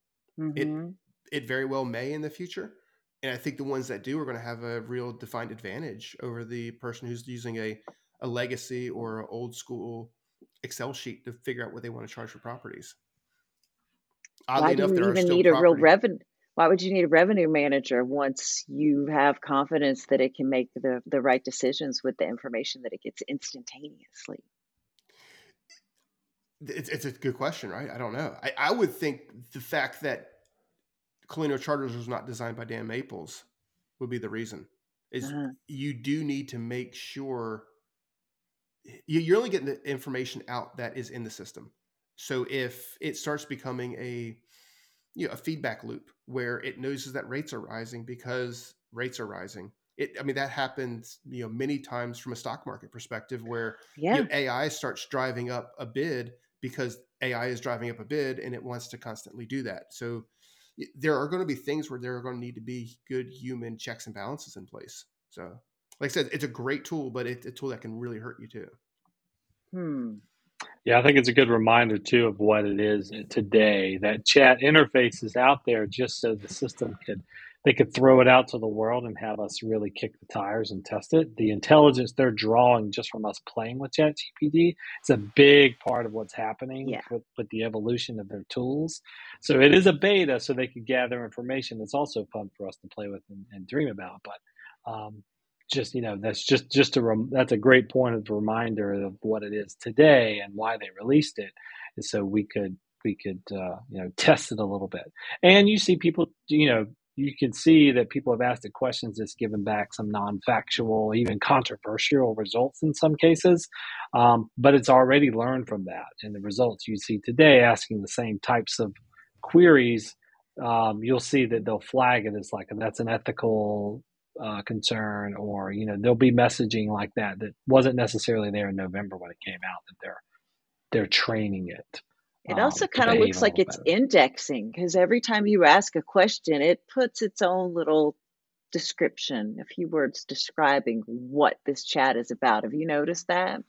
It hmm it very well may in the future, and I think the ones that do are going to have a real defined advantage over the person who's using a a legacy or an old school Excel sheet to figure out what they want to charge for properties. Oddly Why do enough, you there are even still need a real revenue? Why would you need a revenue manager once you have confidence that it can make the, the right decisions with the information that it gets instantaneously? It's, it's a good question, right? I don't know. I, I would think the fact that Colonial Charters was not designed by Dan Maples would be the reason. Is Uh-huh. you do need to make sure you- you're only getting the information out that is in the system. So if it starts becoming a you know a feedback loop where it knows that rates are rising because rates are rising, it I mean that happens you know many times from a stock market perspective where you know, AI starts driving up a bid because AI is driving up a bid and it wants to constantly do that. So there are going to be things where there are going to need to be good human checks and balances in place. So, like I said, it's a great tool, but it's a tool that can really hurt you too. Hmm. Yeah, I think it's a good reminder too of what it is today. That chat interface is out there just so the system could they could throw it out to the world and have us really kick the tires and test it. The intelligence they're drawing just from us playing with ChatGPT is a big part of what's happening Yeah. with, with the evolution of their tools. So it is a beta, so they could gather information. It's also fun for us to play with and, and dream about. But um, just you know that's just just a rem- that's a great point of reminder of what it is today and why they released it is so we could we could uh, you know (laughs) test it a little bit. And you see people you know you can see that people have asked it questions that's given back some non-factual even controversial results in some cases um, but it's already learned from that. And the results you see today asking the same types of queries um, you'll see that they'll flag it as like and that's an ethical uh, concern, or you know, there'll be messaging like that that wasn't necessarily there in November when it came out. That they're they're training it. It um, also to kind of looks like it's better. indexing because every time you ask a question, it puts its own little description, a few words describing what this chat is about. Have you noticed that?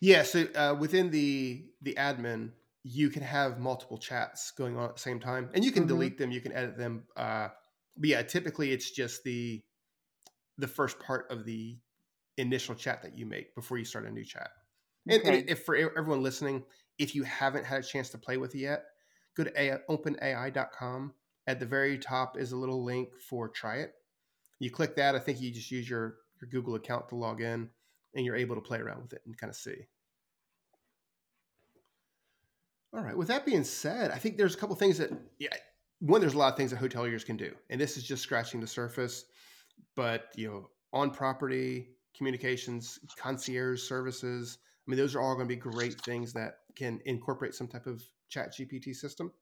Yeah. So uh, within the the admin, you can have multiple chats going on at the same time, and you can hmm delete them. You can edit them. Uh, but yeah, typically it's just the the first part of the initial chat that you make before you start a new chat. And, and if for everyone listening, if you haven't had a chance to play with it yet, go to a- openai.com. At the very top is a little link for try it. You click that. I think you just use your, your Google account to log in and you're able to play around with it and kind of see. All right. With that being said, I think there's a couple things that, yeah, one, there's a lot of things that hoteliers can do. And this is just scratching the surface. But, you know, on property, communications, concierge services, I mean, those are all going to be great things that can incorporate some type of chat GPT system.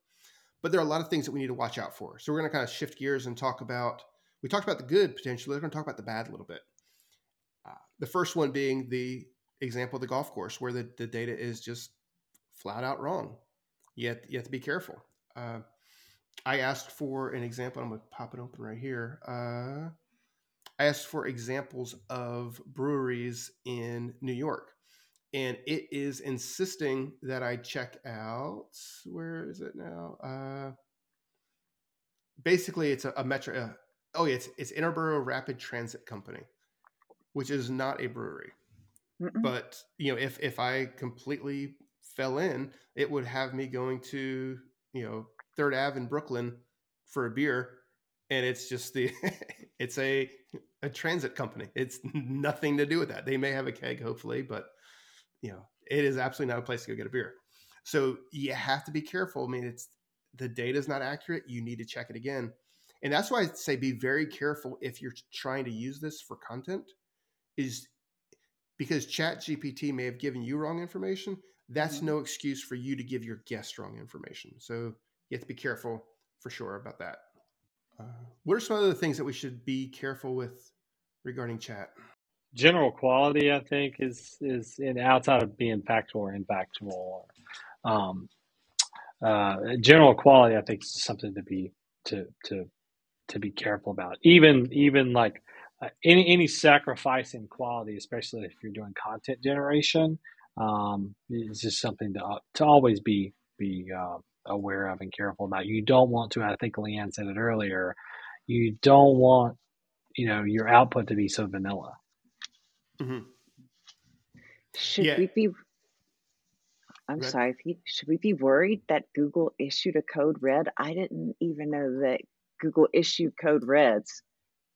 But there are a lot of things that we need to watch out for. So we're going to kind of shift gears and talk about, we talked about the good potentially. We're going to talk about the bad a little bit. Uh, the first one being the example of the golf course where the, the data is just flat out wrong. You have, you have to be careful. Uh, I asked for an example. I'm going to pop it open right here. Uh, I asked for examples of breweries in New York, and it is insisting that I check out. Where is it now? Uh, basically, it's a, a metro. Uh, oh, yeah, it's it's Interborough Rapid Transit Company, which is not a brewery. Mm-mm. But you know, if if I completely fell in, it would have me going to you know Third Ave in Brooklyn for a beer, and it's just the (laughs) it's a a transit company. It's (laughs) nothing to do with that. They may have a keg, hopefully, but you know, it is absolutely not a place to go get a beer. So you have to be careful. I mean, it's the data is not accurate. You need to check it again. And that's why I say be very careful if you're trying to use this for content, is because Chat GPT may have given you wrong information. That's mm-hmm. no excuse for you to give your guest wrong information. So you have to be careful for sure about that. Uh, what are some other things that we should be careful with regarding chat? General quality, I think, is is in outside of being factual or infactual. Um, uh, general quality, I think, is something to be to to to be careful about. Even even like uh, any any sacrifice in quality, especially if you're doing content generation, um, is just something to to always be be uh, aware of and careful about. You don't want to. I think Leanne said it earlier. You don't want you know your output to be so vanilla. Mm-hmm. Should yeah. we be? I'm red. sorry. Should we be worried that Google issued a code red? I didn't even know that Google issued code reds.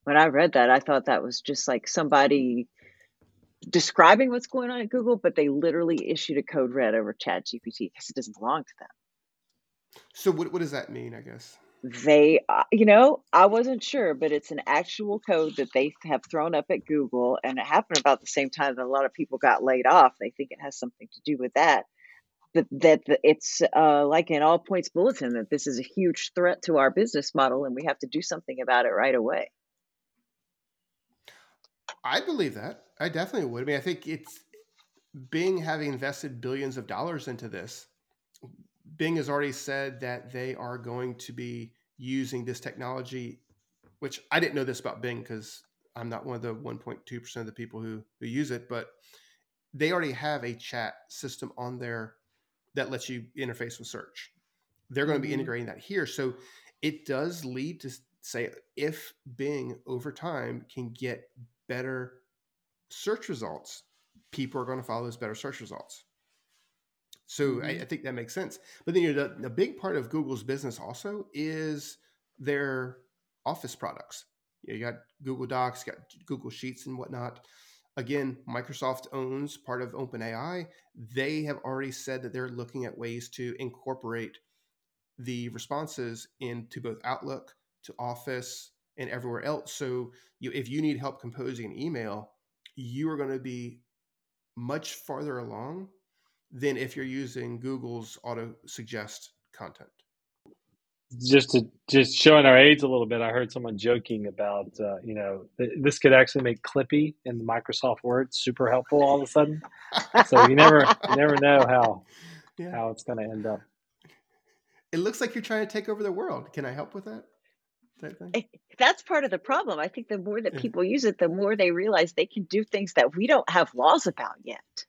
When I read that, I thought that was just like somebody describing what's going on at Google, but they literally issued a code red over Chat GPT because it doesn't belong to them. So what what does that mean? I guess they, uh, you know, I wasn't sure, but it's an actual code that they have thrown up at Google, and it happened about the same time that a lot of people got laid off. They think it has something to do with that. But that it's uh, like an all points bulletin that this is a huge threat to our business model, and we have to do something about it right away. I believe that. I definitely would. I mean, I think it's Bing having invested billions of dollars into this Bing has already said that they are going to be using this technology, which I didn't know this about Bing because I'm not one of the 1.2% of the people who, who use it, but they already have a chat system on there that lets you interface with search. They're going to be mm-hmm. integrating that here. So it does lead to say if Bing over time can get better search results, people are going to follow those better search results. So mm-hmm. I, I, think that makes sense. But then you know, the, the big part of Google's business also is their office products. You, got Google Docs, you got Google Sheets and whatnot. Again, Microsoft owns part of OpenAI. They have already said that they're looking at ways to incorporate the responses into both Outlook, to Office, and everywhere else. So you, if you need help composing an email, you are going to be much farther along than if you're using Google's auto suggest content. Just to just showing our age a little bit, I heard someone joking about uh, you know th- this could actually make Clippy in Microsoft Word super helpful all of a sudden. so you never you never know how (laughs) yeah. how it's going to end up. It looks like you're trying to take over the world. Can I help with that? That's part of the problem. I think the more that people use it, the more they realize they can do things that we don't have laws about yet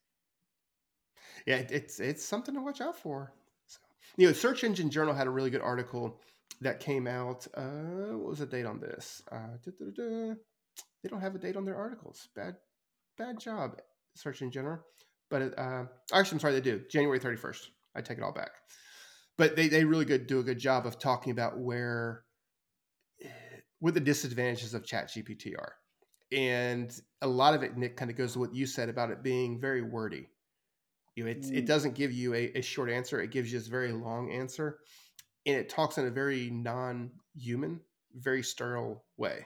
yeah, it's it's something to watch out for. So, you know, Search Engine Journal had a really good article that came out. Uh, what was the date on this? Uh, they don't have a date on their articles. Bad, bad job, Search Engine Journal. But uh, actually, I'm sorry, they do January 31st. I take it all back. But they they really good do a good job of talking about where what the disadvantages of Chat GPT are. And a lot of it, Nick, kind of goes to what you said about it being very wordy. You know, it, mm. it doesn't give you a, a short answer. It gives you this very long answer. And it talks in a very non-human, very sterile way.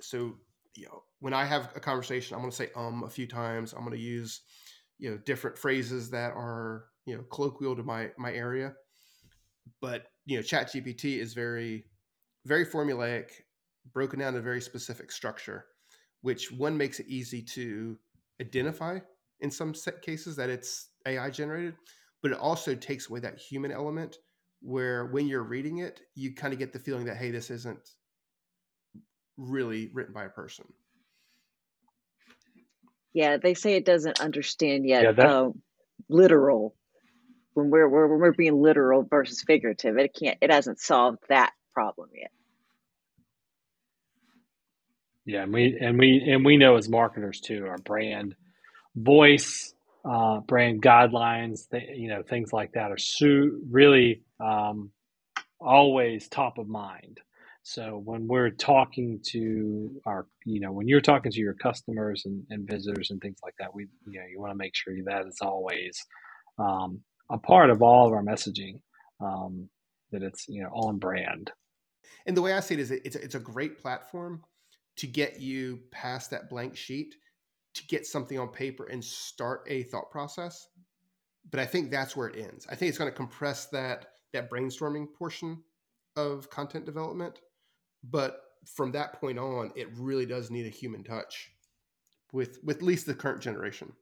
So, you know, when I have a conversation, I'm going to say um a few times. I'm going to use, you know, different phrases that are, you know, colloquial to my my area. But, you know, Chat GPT is very, very formulaic, broken down to a very specific structure, which one makes it easy to identify in some cases that it's AI generated, but it also takes away that human element where when you're reading it, you kind of get the feeling that, hey, this isn't really written by a person. Yeah, they say it doesn't understand yet yeah, that... uh, literal when we're, we're when we're being literal versus figurative. It can't. It hasn't solved that problem yet. Yeah, and we and we and we know as marketers too, our brand voice, uh, brand guidelines, th- you know, things like that are su- really um, always top of mind. So when we're talking to our, you know, when you're talking to your customers and, and visitors and things like that, we, you know, you want to make sure that is always um, a part of all of our messaging. Um, that it's you know on brand. And the way I see it is, it's a, it's a great platform to get you past that blank sheet to get something on paper and start a thought process. But I think that's where it ends. I think it's going to compress that that brainstorming portion of content development. But from that point on, it really does need a human touch with with at least the current generation.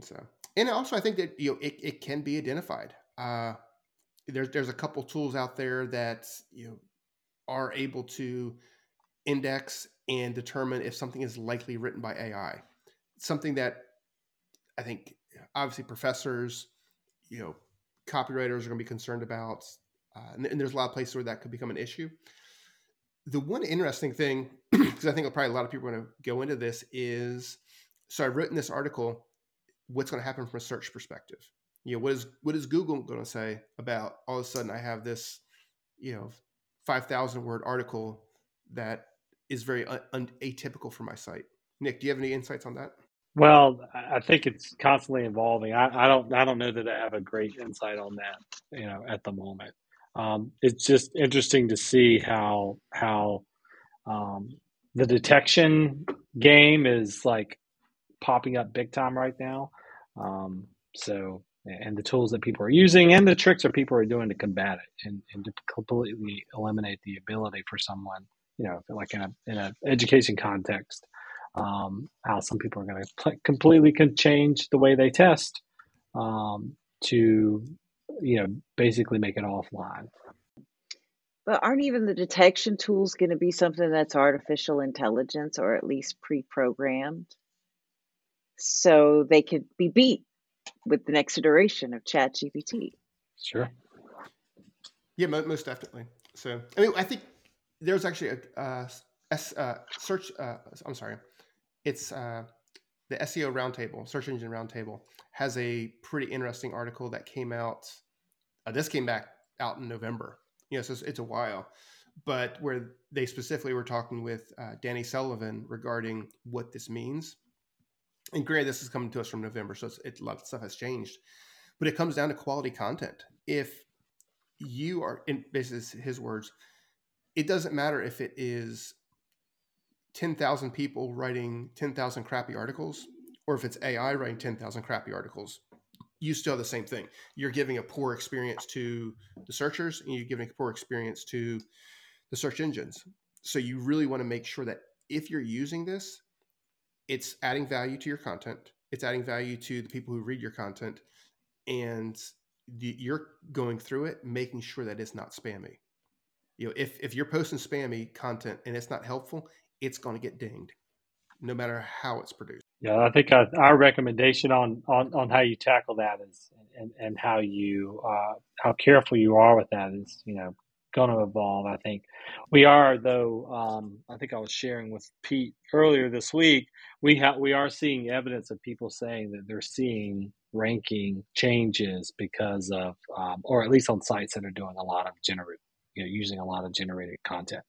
So, and also I think that you know it, it can be identified. Uh, there's there's a couple tools out there that you know are able to index and determine if something is likely written by AI. Something that I think obviously professors, you know, copywriters are going to be concerned about, uh, and, and, there's a lot of places where that could become an issue. The one interesting thing, (clears throat) because I think probably a lot of people are going to go into this, is so I've written this article. What's going to happen from a search perspective? You know, what is what is Google going to say about all of a sudden I have this, you know, five thousand word article that is very un- atypical for my site. Nick, do you have any insights on that? Well, I think it's constantly evolving. I, I, don't I don't know that I have a great insight on that, you know, at the moment. Um, it's just interesting to see how how um, the detection game is like popping up big time right now. Um, so and the tools that people are using and the tricks that people are doing to combat it and, and to completely eliminate the ability for someone you know, like in a in an education context, um, how some people are going to pl- completely can change the way they test um, to, you know, basically make it offline. But aren't even the detection tools going to be something that's artificial intelligence or at least pre-programmed, so they could be beat with the next iteration of ChatGPT? Sure. Yeah, most definitely. So, I mean, I think there's actually a uh, uh, search. Uh, I'm sorry, it's uh, the SEO Roundtable, Search Engine Roundtable, has a pretty interesting article that came out. Uh, this came back out in November. You know, so it's, it's, a while, but where they specifically were talking with uh, Danny Sullivan regarding what this means. And granted, this is coming to us from November, so it's, it, a lot of stuff has changed. But it comes down to quality content. If you are, in basically his words, it doesn't matter if it is 10,000 people writing 10,000 crappy articles or if it's AI writing 10,000 crappy articles. You still have the same thing. You're giving a poor experience to the searchers and you're giving a poor experience to the search engines. So you really want to make sure that if you're using this, it's adding value to your content, it's adding value to the people who read your content, and the, you're going through it, making sure that it's not spammy you know if if you're posting spammy content and it's not helpful it's going to get dinged no matter how it's produced. Yeah i think uh, our recommendation on, on on how you tackle that is and and how you uh, how careful you are with that is you know going to evolve i think. We are though um, i think i was sharing with pete earlier this week we have we are seeing evidence of people saying that they're seeing ranking changes because of um, or at least on sites that are doing a lot of generative you know, using a lot of generated content.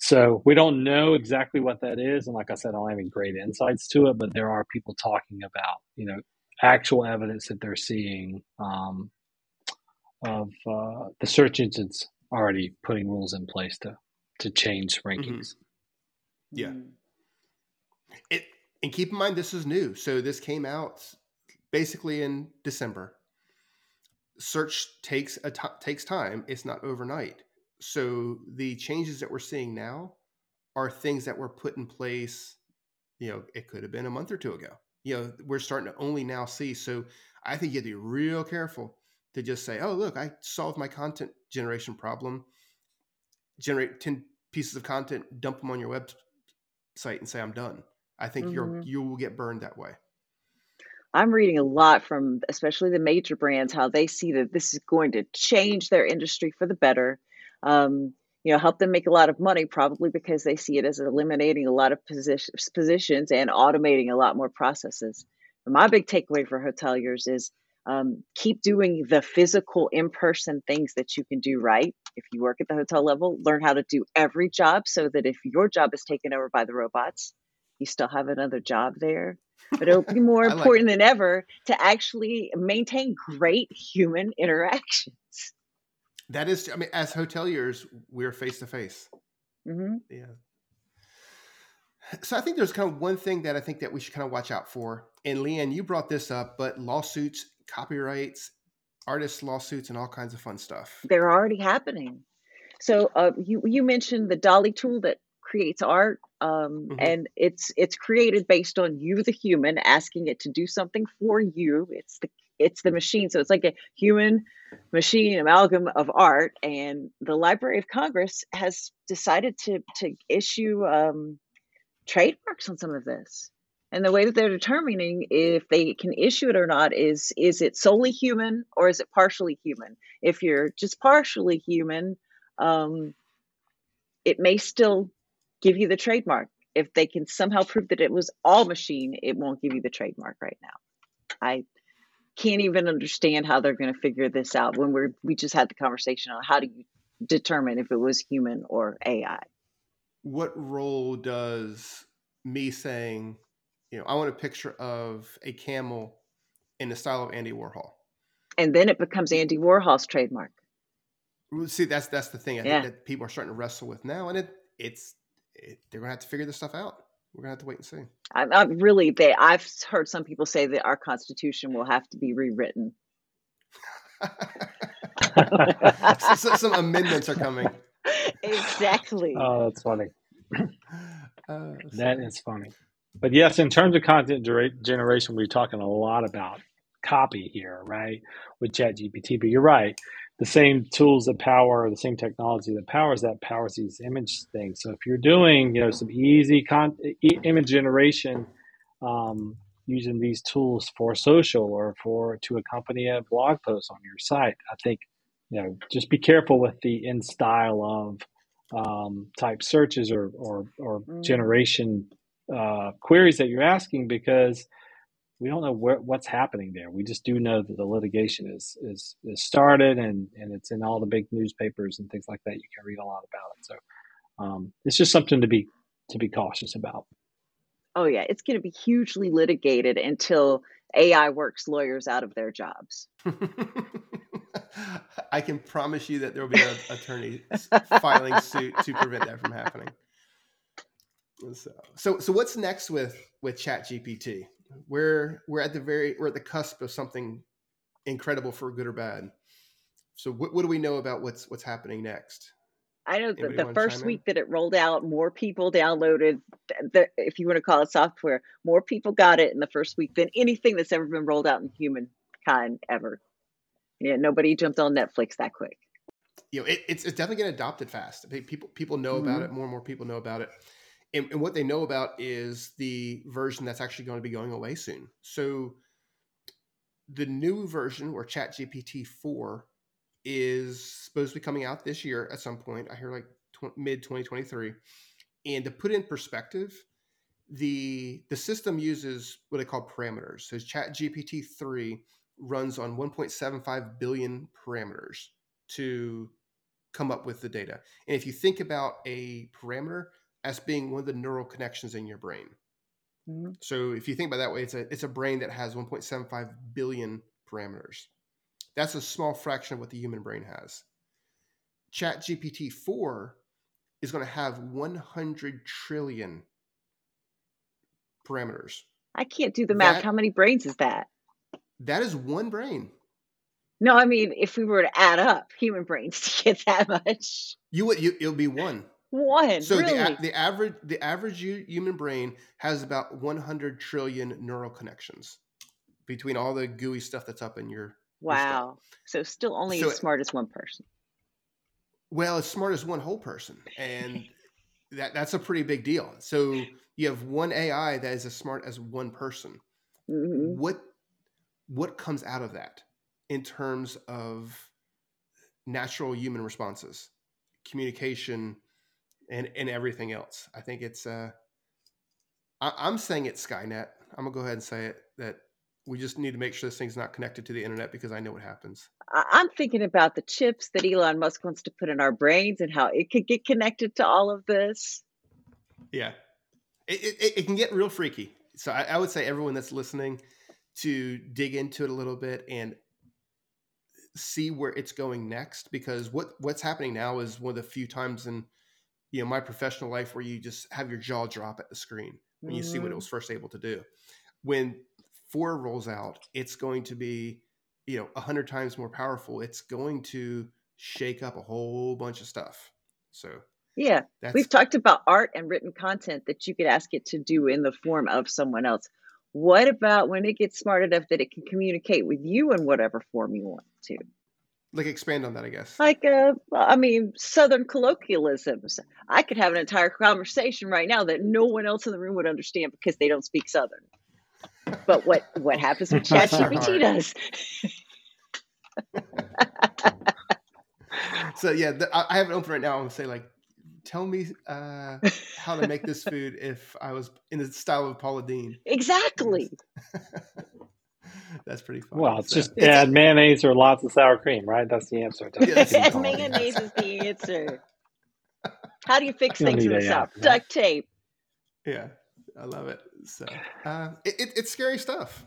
So we don't know exactly what that is, and like I said, I don't have any great insights to it. But there are people talking about you know actual evidence that they're seeing um, of uh, the search engines already putting rules in place to to change mm-hmm. rankings. Mm-hmm. Yeah. It and keep in mind this is new. So this came out basically in December search takes a t- takes time. It's not overnight. So the changes that we're seeing now are things that were put in place. You know, it could have been a month or two ago. You know, we're starting to only now see. So I think you have to be real careful to just say, "Oh, look, I solved my content generation problem. Generate ten pieces of content, dump them on your website, and say I'm done." I think mm-hmm. you're you will get burned that way. I'm reading a lot from especially the major brands how they see that this is going to change their industry for the better. Um, you know, help them make a lot of money, probably because they see it as eliminating a lot of positions and automating a lot more processes. My big takeaway for hoteliers is um, keep doing the physical in-person things that you can do right if you work at the hotel level learn how to do every job so that if your job is taken over by the robots you still have another job there. (laughs) But it'll be more important like than ever to actually maintain great human (laughs) interactions. That is i mean as hoteliers we're face to face yeah. So i think there's kind of one thing that i think that we should kind of watch out for. And leanne you brought this up but lawsuits copyrights, artists' lawsuits, and all kinds of fun stuff. They're already happening. So uh, you you mentioned the DALL-E tool that creates art, um, mm-hmm. and it's it's created based on you, the human, asking it to do something for you. It's the it's the machine, so it's like a human machine amalgam of art. And the Library of Congress has decided to to issue um, trademarks on some of this. And the way that they're determining if they can issue it or not is is it solely human or is it partially human? If you're just partially human, um, it may still give you the trademark. If they can somehow prove that it was all machine, it won't give you the trademark right now. I can't even understand how they're going to figure this out when we're we just had the conversation on how do you determine if it was human or AI. What role does me saying you know, I want a picture of a camel in the style of Andy Warhol. And then it becomes Andy Warhol's trademark. See, that's that's the thing I yeah. think that people are starting to wrestle with now, and it it's it, they're gonna have to figure this stuff out. We're gonna have to wait and see. I'm, I'm really they. I've heard some people say that our constitution will have to be rewritten. (laughs) so, some amendments are coming. (laughs) Exactly. Oh, that's funny. (laughs) Uh, that is funny. But yes, in terms of content generation, we're talking a lot about copy here, right? With ChatGPT. But you're right. The same tools that power, the same technology that powers that powers these image things. So if you're doing, you know, some easy con- e- image generation um, using these tools for social or for to accompany a blog post on your site, I think, you know, just be careful with the in style of um, type searches or or, or mm. generation uh, queries that you're asking because we don't know where, what's happening there. We just do know that the litigation is is, is started and, and it's in all the big newspapers and things like that. You can read a lot about it. So um, it's just something to be to be cautious about. Oh yeah, it's going to be hugely litigated until AI works lawyers out of their jobs. (laughs) I can promise you that there will be an attorney filing suit to prevent that from happening. So, so, so what's next with with Chat GPT? We're we're at the very we're at the cusp of something incredible for good or bad. So, what, what do we know about what's what's happening next? I know the, the first week that it rolled out, more people downloaded the, if you want to call it software, more people got it in the first week than anything that's ever been rolled out in humankind ever. Yeah, nobody jumped on Netflix that quick. You know, it, it's it's definitely getting adopted fast. People people know mm-hmm. about it. More and more people know about it and, and what they know about is the version that's actually going to be going away soon. So the new version or chat gpt 4 is supposed to be coming out this year at some point i hear like tw- mid 2023 and to put in perspective the the system uses what they call parameters. So chat gpt 3 runs on 1.75 billion parameters to come up with the data. And if you think about a parameter as being one of the neural connections in your brain. Mm-hmm. So if you think about that way, it's a it's a brain that has 1.75 billion parameters. That's a small fraction of what the human brain has. Chat GPT 4 is going to have 100 trillion parameters. I can't do the math. That, How many brains is that? That is one brain. No, I mean, if we were to add up human brains to get that much, you would. You, it'll be one. One. So really? the the average the average human brain has about 100 trillion neural connections between all the gooey stuff that's up in your. Wow. so still only so as smart as one person. Well, as smart as one whole person, and (laughs) that that's a pretty big deal. So you have one AI that is as smart as one person. Mm-hmm. What what comes out of that in terms of natural human responses, communication? And and everything else. I think it's uh I, am saying it's Skynet. I'm gonna go ahead and say it that we just need to make sure this thing's not connected to the internet because I know what happens. I'm thinking about the chips that Elon Musk wants to put in our brains and how it could get connected to all of this. Yeah, it, it, it can get real freaky. So I, I would say everyone that's listening to dig into it a little bit and see where it's going next because what what's happening now is one of the few times in you know my professional life where you just have your jaw drop at the screen when you see what it mm-hmm. was first able to do. When four rolls out it's going to be you know a hundred times more powerful. It's going to shake up a whole bunch of stuff. So yeah. we've talked about art and written content that you could ask it to do in the form of someone else. What about when it gets smart enough that it can communicate with you in whatever form you want to? Like expand on that, I guess. Like, uh, I mean, Southern colloquialisms. I could have an entire conversation right now that no one else in the room would understand because they don't speak Southern. But what what happens when (laughs) ChatGPT does? (laughs) so yeah, the, I have it open right now. I'm gonna say like tell me uh, how to make this (laughs) food if I was in the style of Paula Deen. Exactly. (laughs) That's pretty fun. Well, it's so, just add mayonnaise or lots of sour cream, right? That's the answer. Yes. mayonnaise is the answer. How do you fix you things in the South? Duct tape. Yeah, I love it. So uh, it, it, it's scary stuff.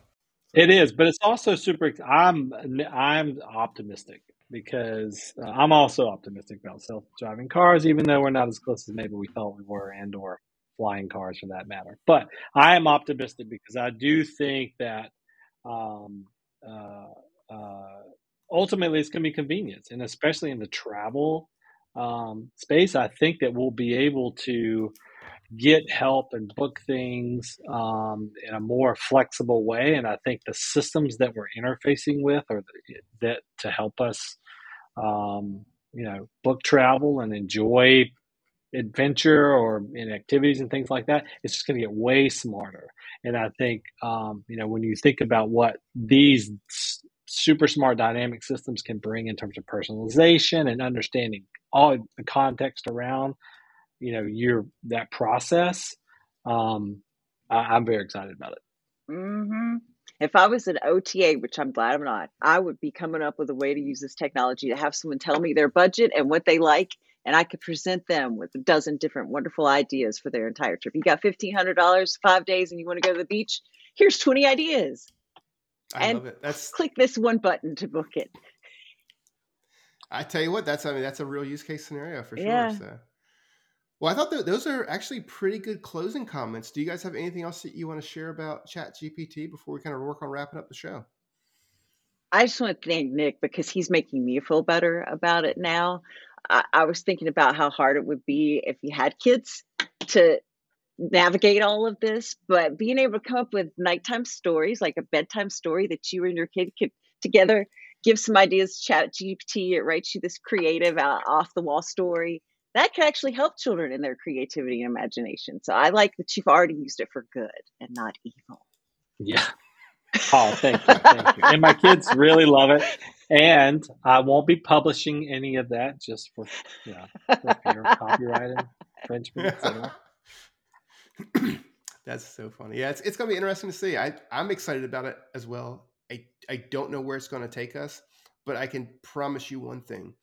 It is, but it's also super. I'm I'm optimistic because uh, I'm also optimistic about self-driving cars, even though we're not as close as maybe we thought we were, and or flying cars for that matter. But I am optimistic because I do think that um, uh, uh, ultimately it's going to be convenience, and especially in the travel um, space, I think that we'll be able to get help and book things um, in a more flexible way. And I think the systems that we're interfacing with are that to help us, um, you know, book travel and enjoy adventure or in activities and things like that. It's just going to get way smarter. And I think, um, you know, when you think about what these super smart dynamic systems can bring in terms of personalization and understanding all the context around you know your that process um I, am very excited about it mm-hmm. if i was an ota which i'm glad i'm not i would be coming up with a way to use this technology to have someone tell me their budget and what they like and i could present them with a dozen different wonderful ideas for their entire trip you got $1500 five days and you want to go to the beach here's 20 ideas I and love it. That's click this one button to book it. I tell you what, that's I mean that's a real use case scenario for sure. Yeah. So. Well, I thought that those are actually pretty good closing comments. Do you guys have anything else that you want to share about Chat GPT before we kind of work on wrapping up the show? I just want to thank Nick because he's making me feel better about it now. I, I was thinking about how hard it would be if you had kids to navigate all of this, but being able to come up with nighttime stories, like a bedtime story that you and your kid could together give some ideas, chat GPT, it writes you this creative, uh, off the wall story that can actually help children in their creativity and imagination. So I like that you've already used it for good and not evil. Yeah. Oh, thank you. Thank you. And my kids really love it. And I won't be publishing any of that just for, you know, for copyright infringement. (clears throat) That's so funny. Yeah, it's, it's going to be interesting to see. I, I'm excited about it as well. I, I don't know where it's going to take us, but I can promise you one thing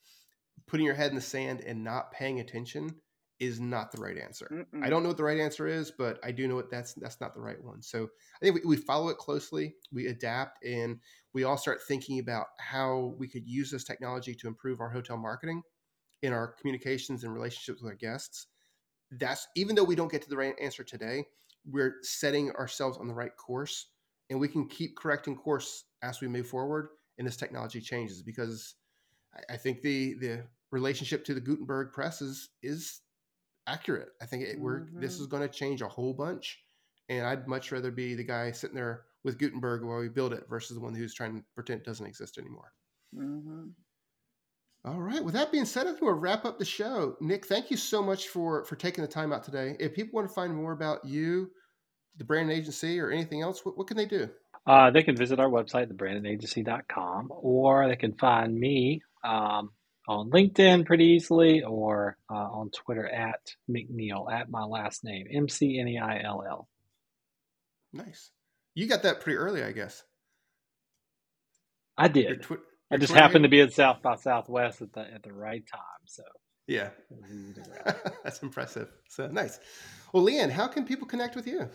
putting your head in the sand and not paying attention is not the right answer. Mm-mm. I don't know what the right answer is, but I do know what that's that's not the right one. So I think we, we, follow it closely, we adapt, and we all start thinking about how we could use this technology to improve our hotel marketing in our communications and relationships with our guests. That's even though we don't get to the right answer today, we're setting ourselves on the right course, and we can keep correcting course as we move forward and this technology changes because I, I think the the relationship to the Gutenberg press is is accurate. I think it, we're mm-hmm. this is going to change a whole bunch, and I'd much rather be the guy sitting there with Gutenberg while we build it versus the one who's trying to pretend it doesn't exist anymore. Mm-hmm. All right. With that being said, I think we'll wrap up the show. Nick, thank you so much for for taking the time out today. If people want to find more about you, the brand agency, or anything else, what, what can they do? Uh, they can visit our website, thebrandongagency.com, or they can find me um, on LinkedIn pretty easily or uh, on Twitter at McNeill, at my last name, M C N E I L L. Nice. You got that pretty early, I guess. I did. Twi- I just happened to be at South by Southwest at the at the right time. So yeah, (laughs) that's impressive. So nice. Well, Leanne, how can people connect with you?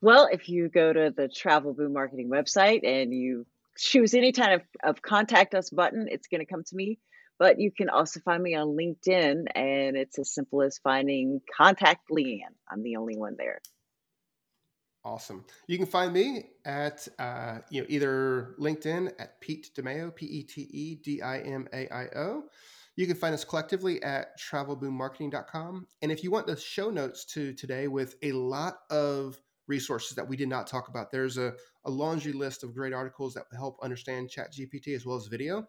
Well, if you go to the Travel Boom Marketing website and you choose any kind of, of contact us button, it's going to come to me. But you can also find me on LinkedIn, and it's as simple as finding contact Leanne. I'm the only one there. Awesome. You can find me at uh, you know either LinkedIn at Pete DiMaio, P E T E D I M A I O. You can find us collectively at travelboommarketing.com. And if you want the show notes to today with a lot of resources that we did not talk about, there's a, a laundry list of great articles that help understand ChatGPT as well as video.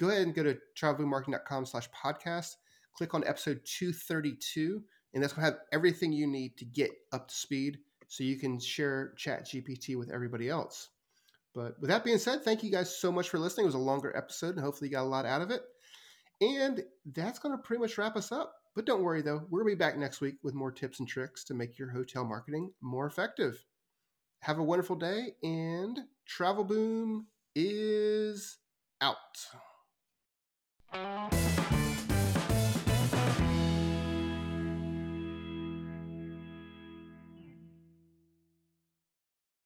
Go ahead and go to travelboommarketing.com slash podcast. Click on episode 232, and that's going to have everything you need to get up to speed so you can share Chat GPT with everybody else. But with that being said, thank you guys so much for listening. It was a longer episode, and hopefully you got a lot out of it. And that's going to pretty much wrap us up. But don't worry though, to be back next week with more tips and tricks to make your hotel marketing more effective. Have a wonderful day, and Travel Boom is out. Thank you.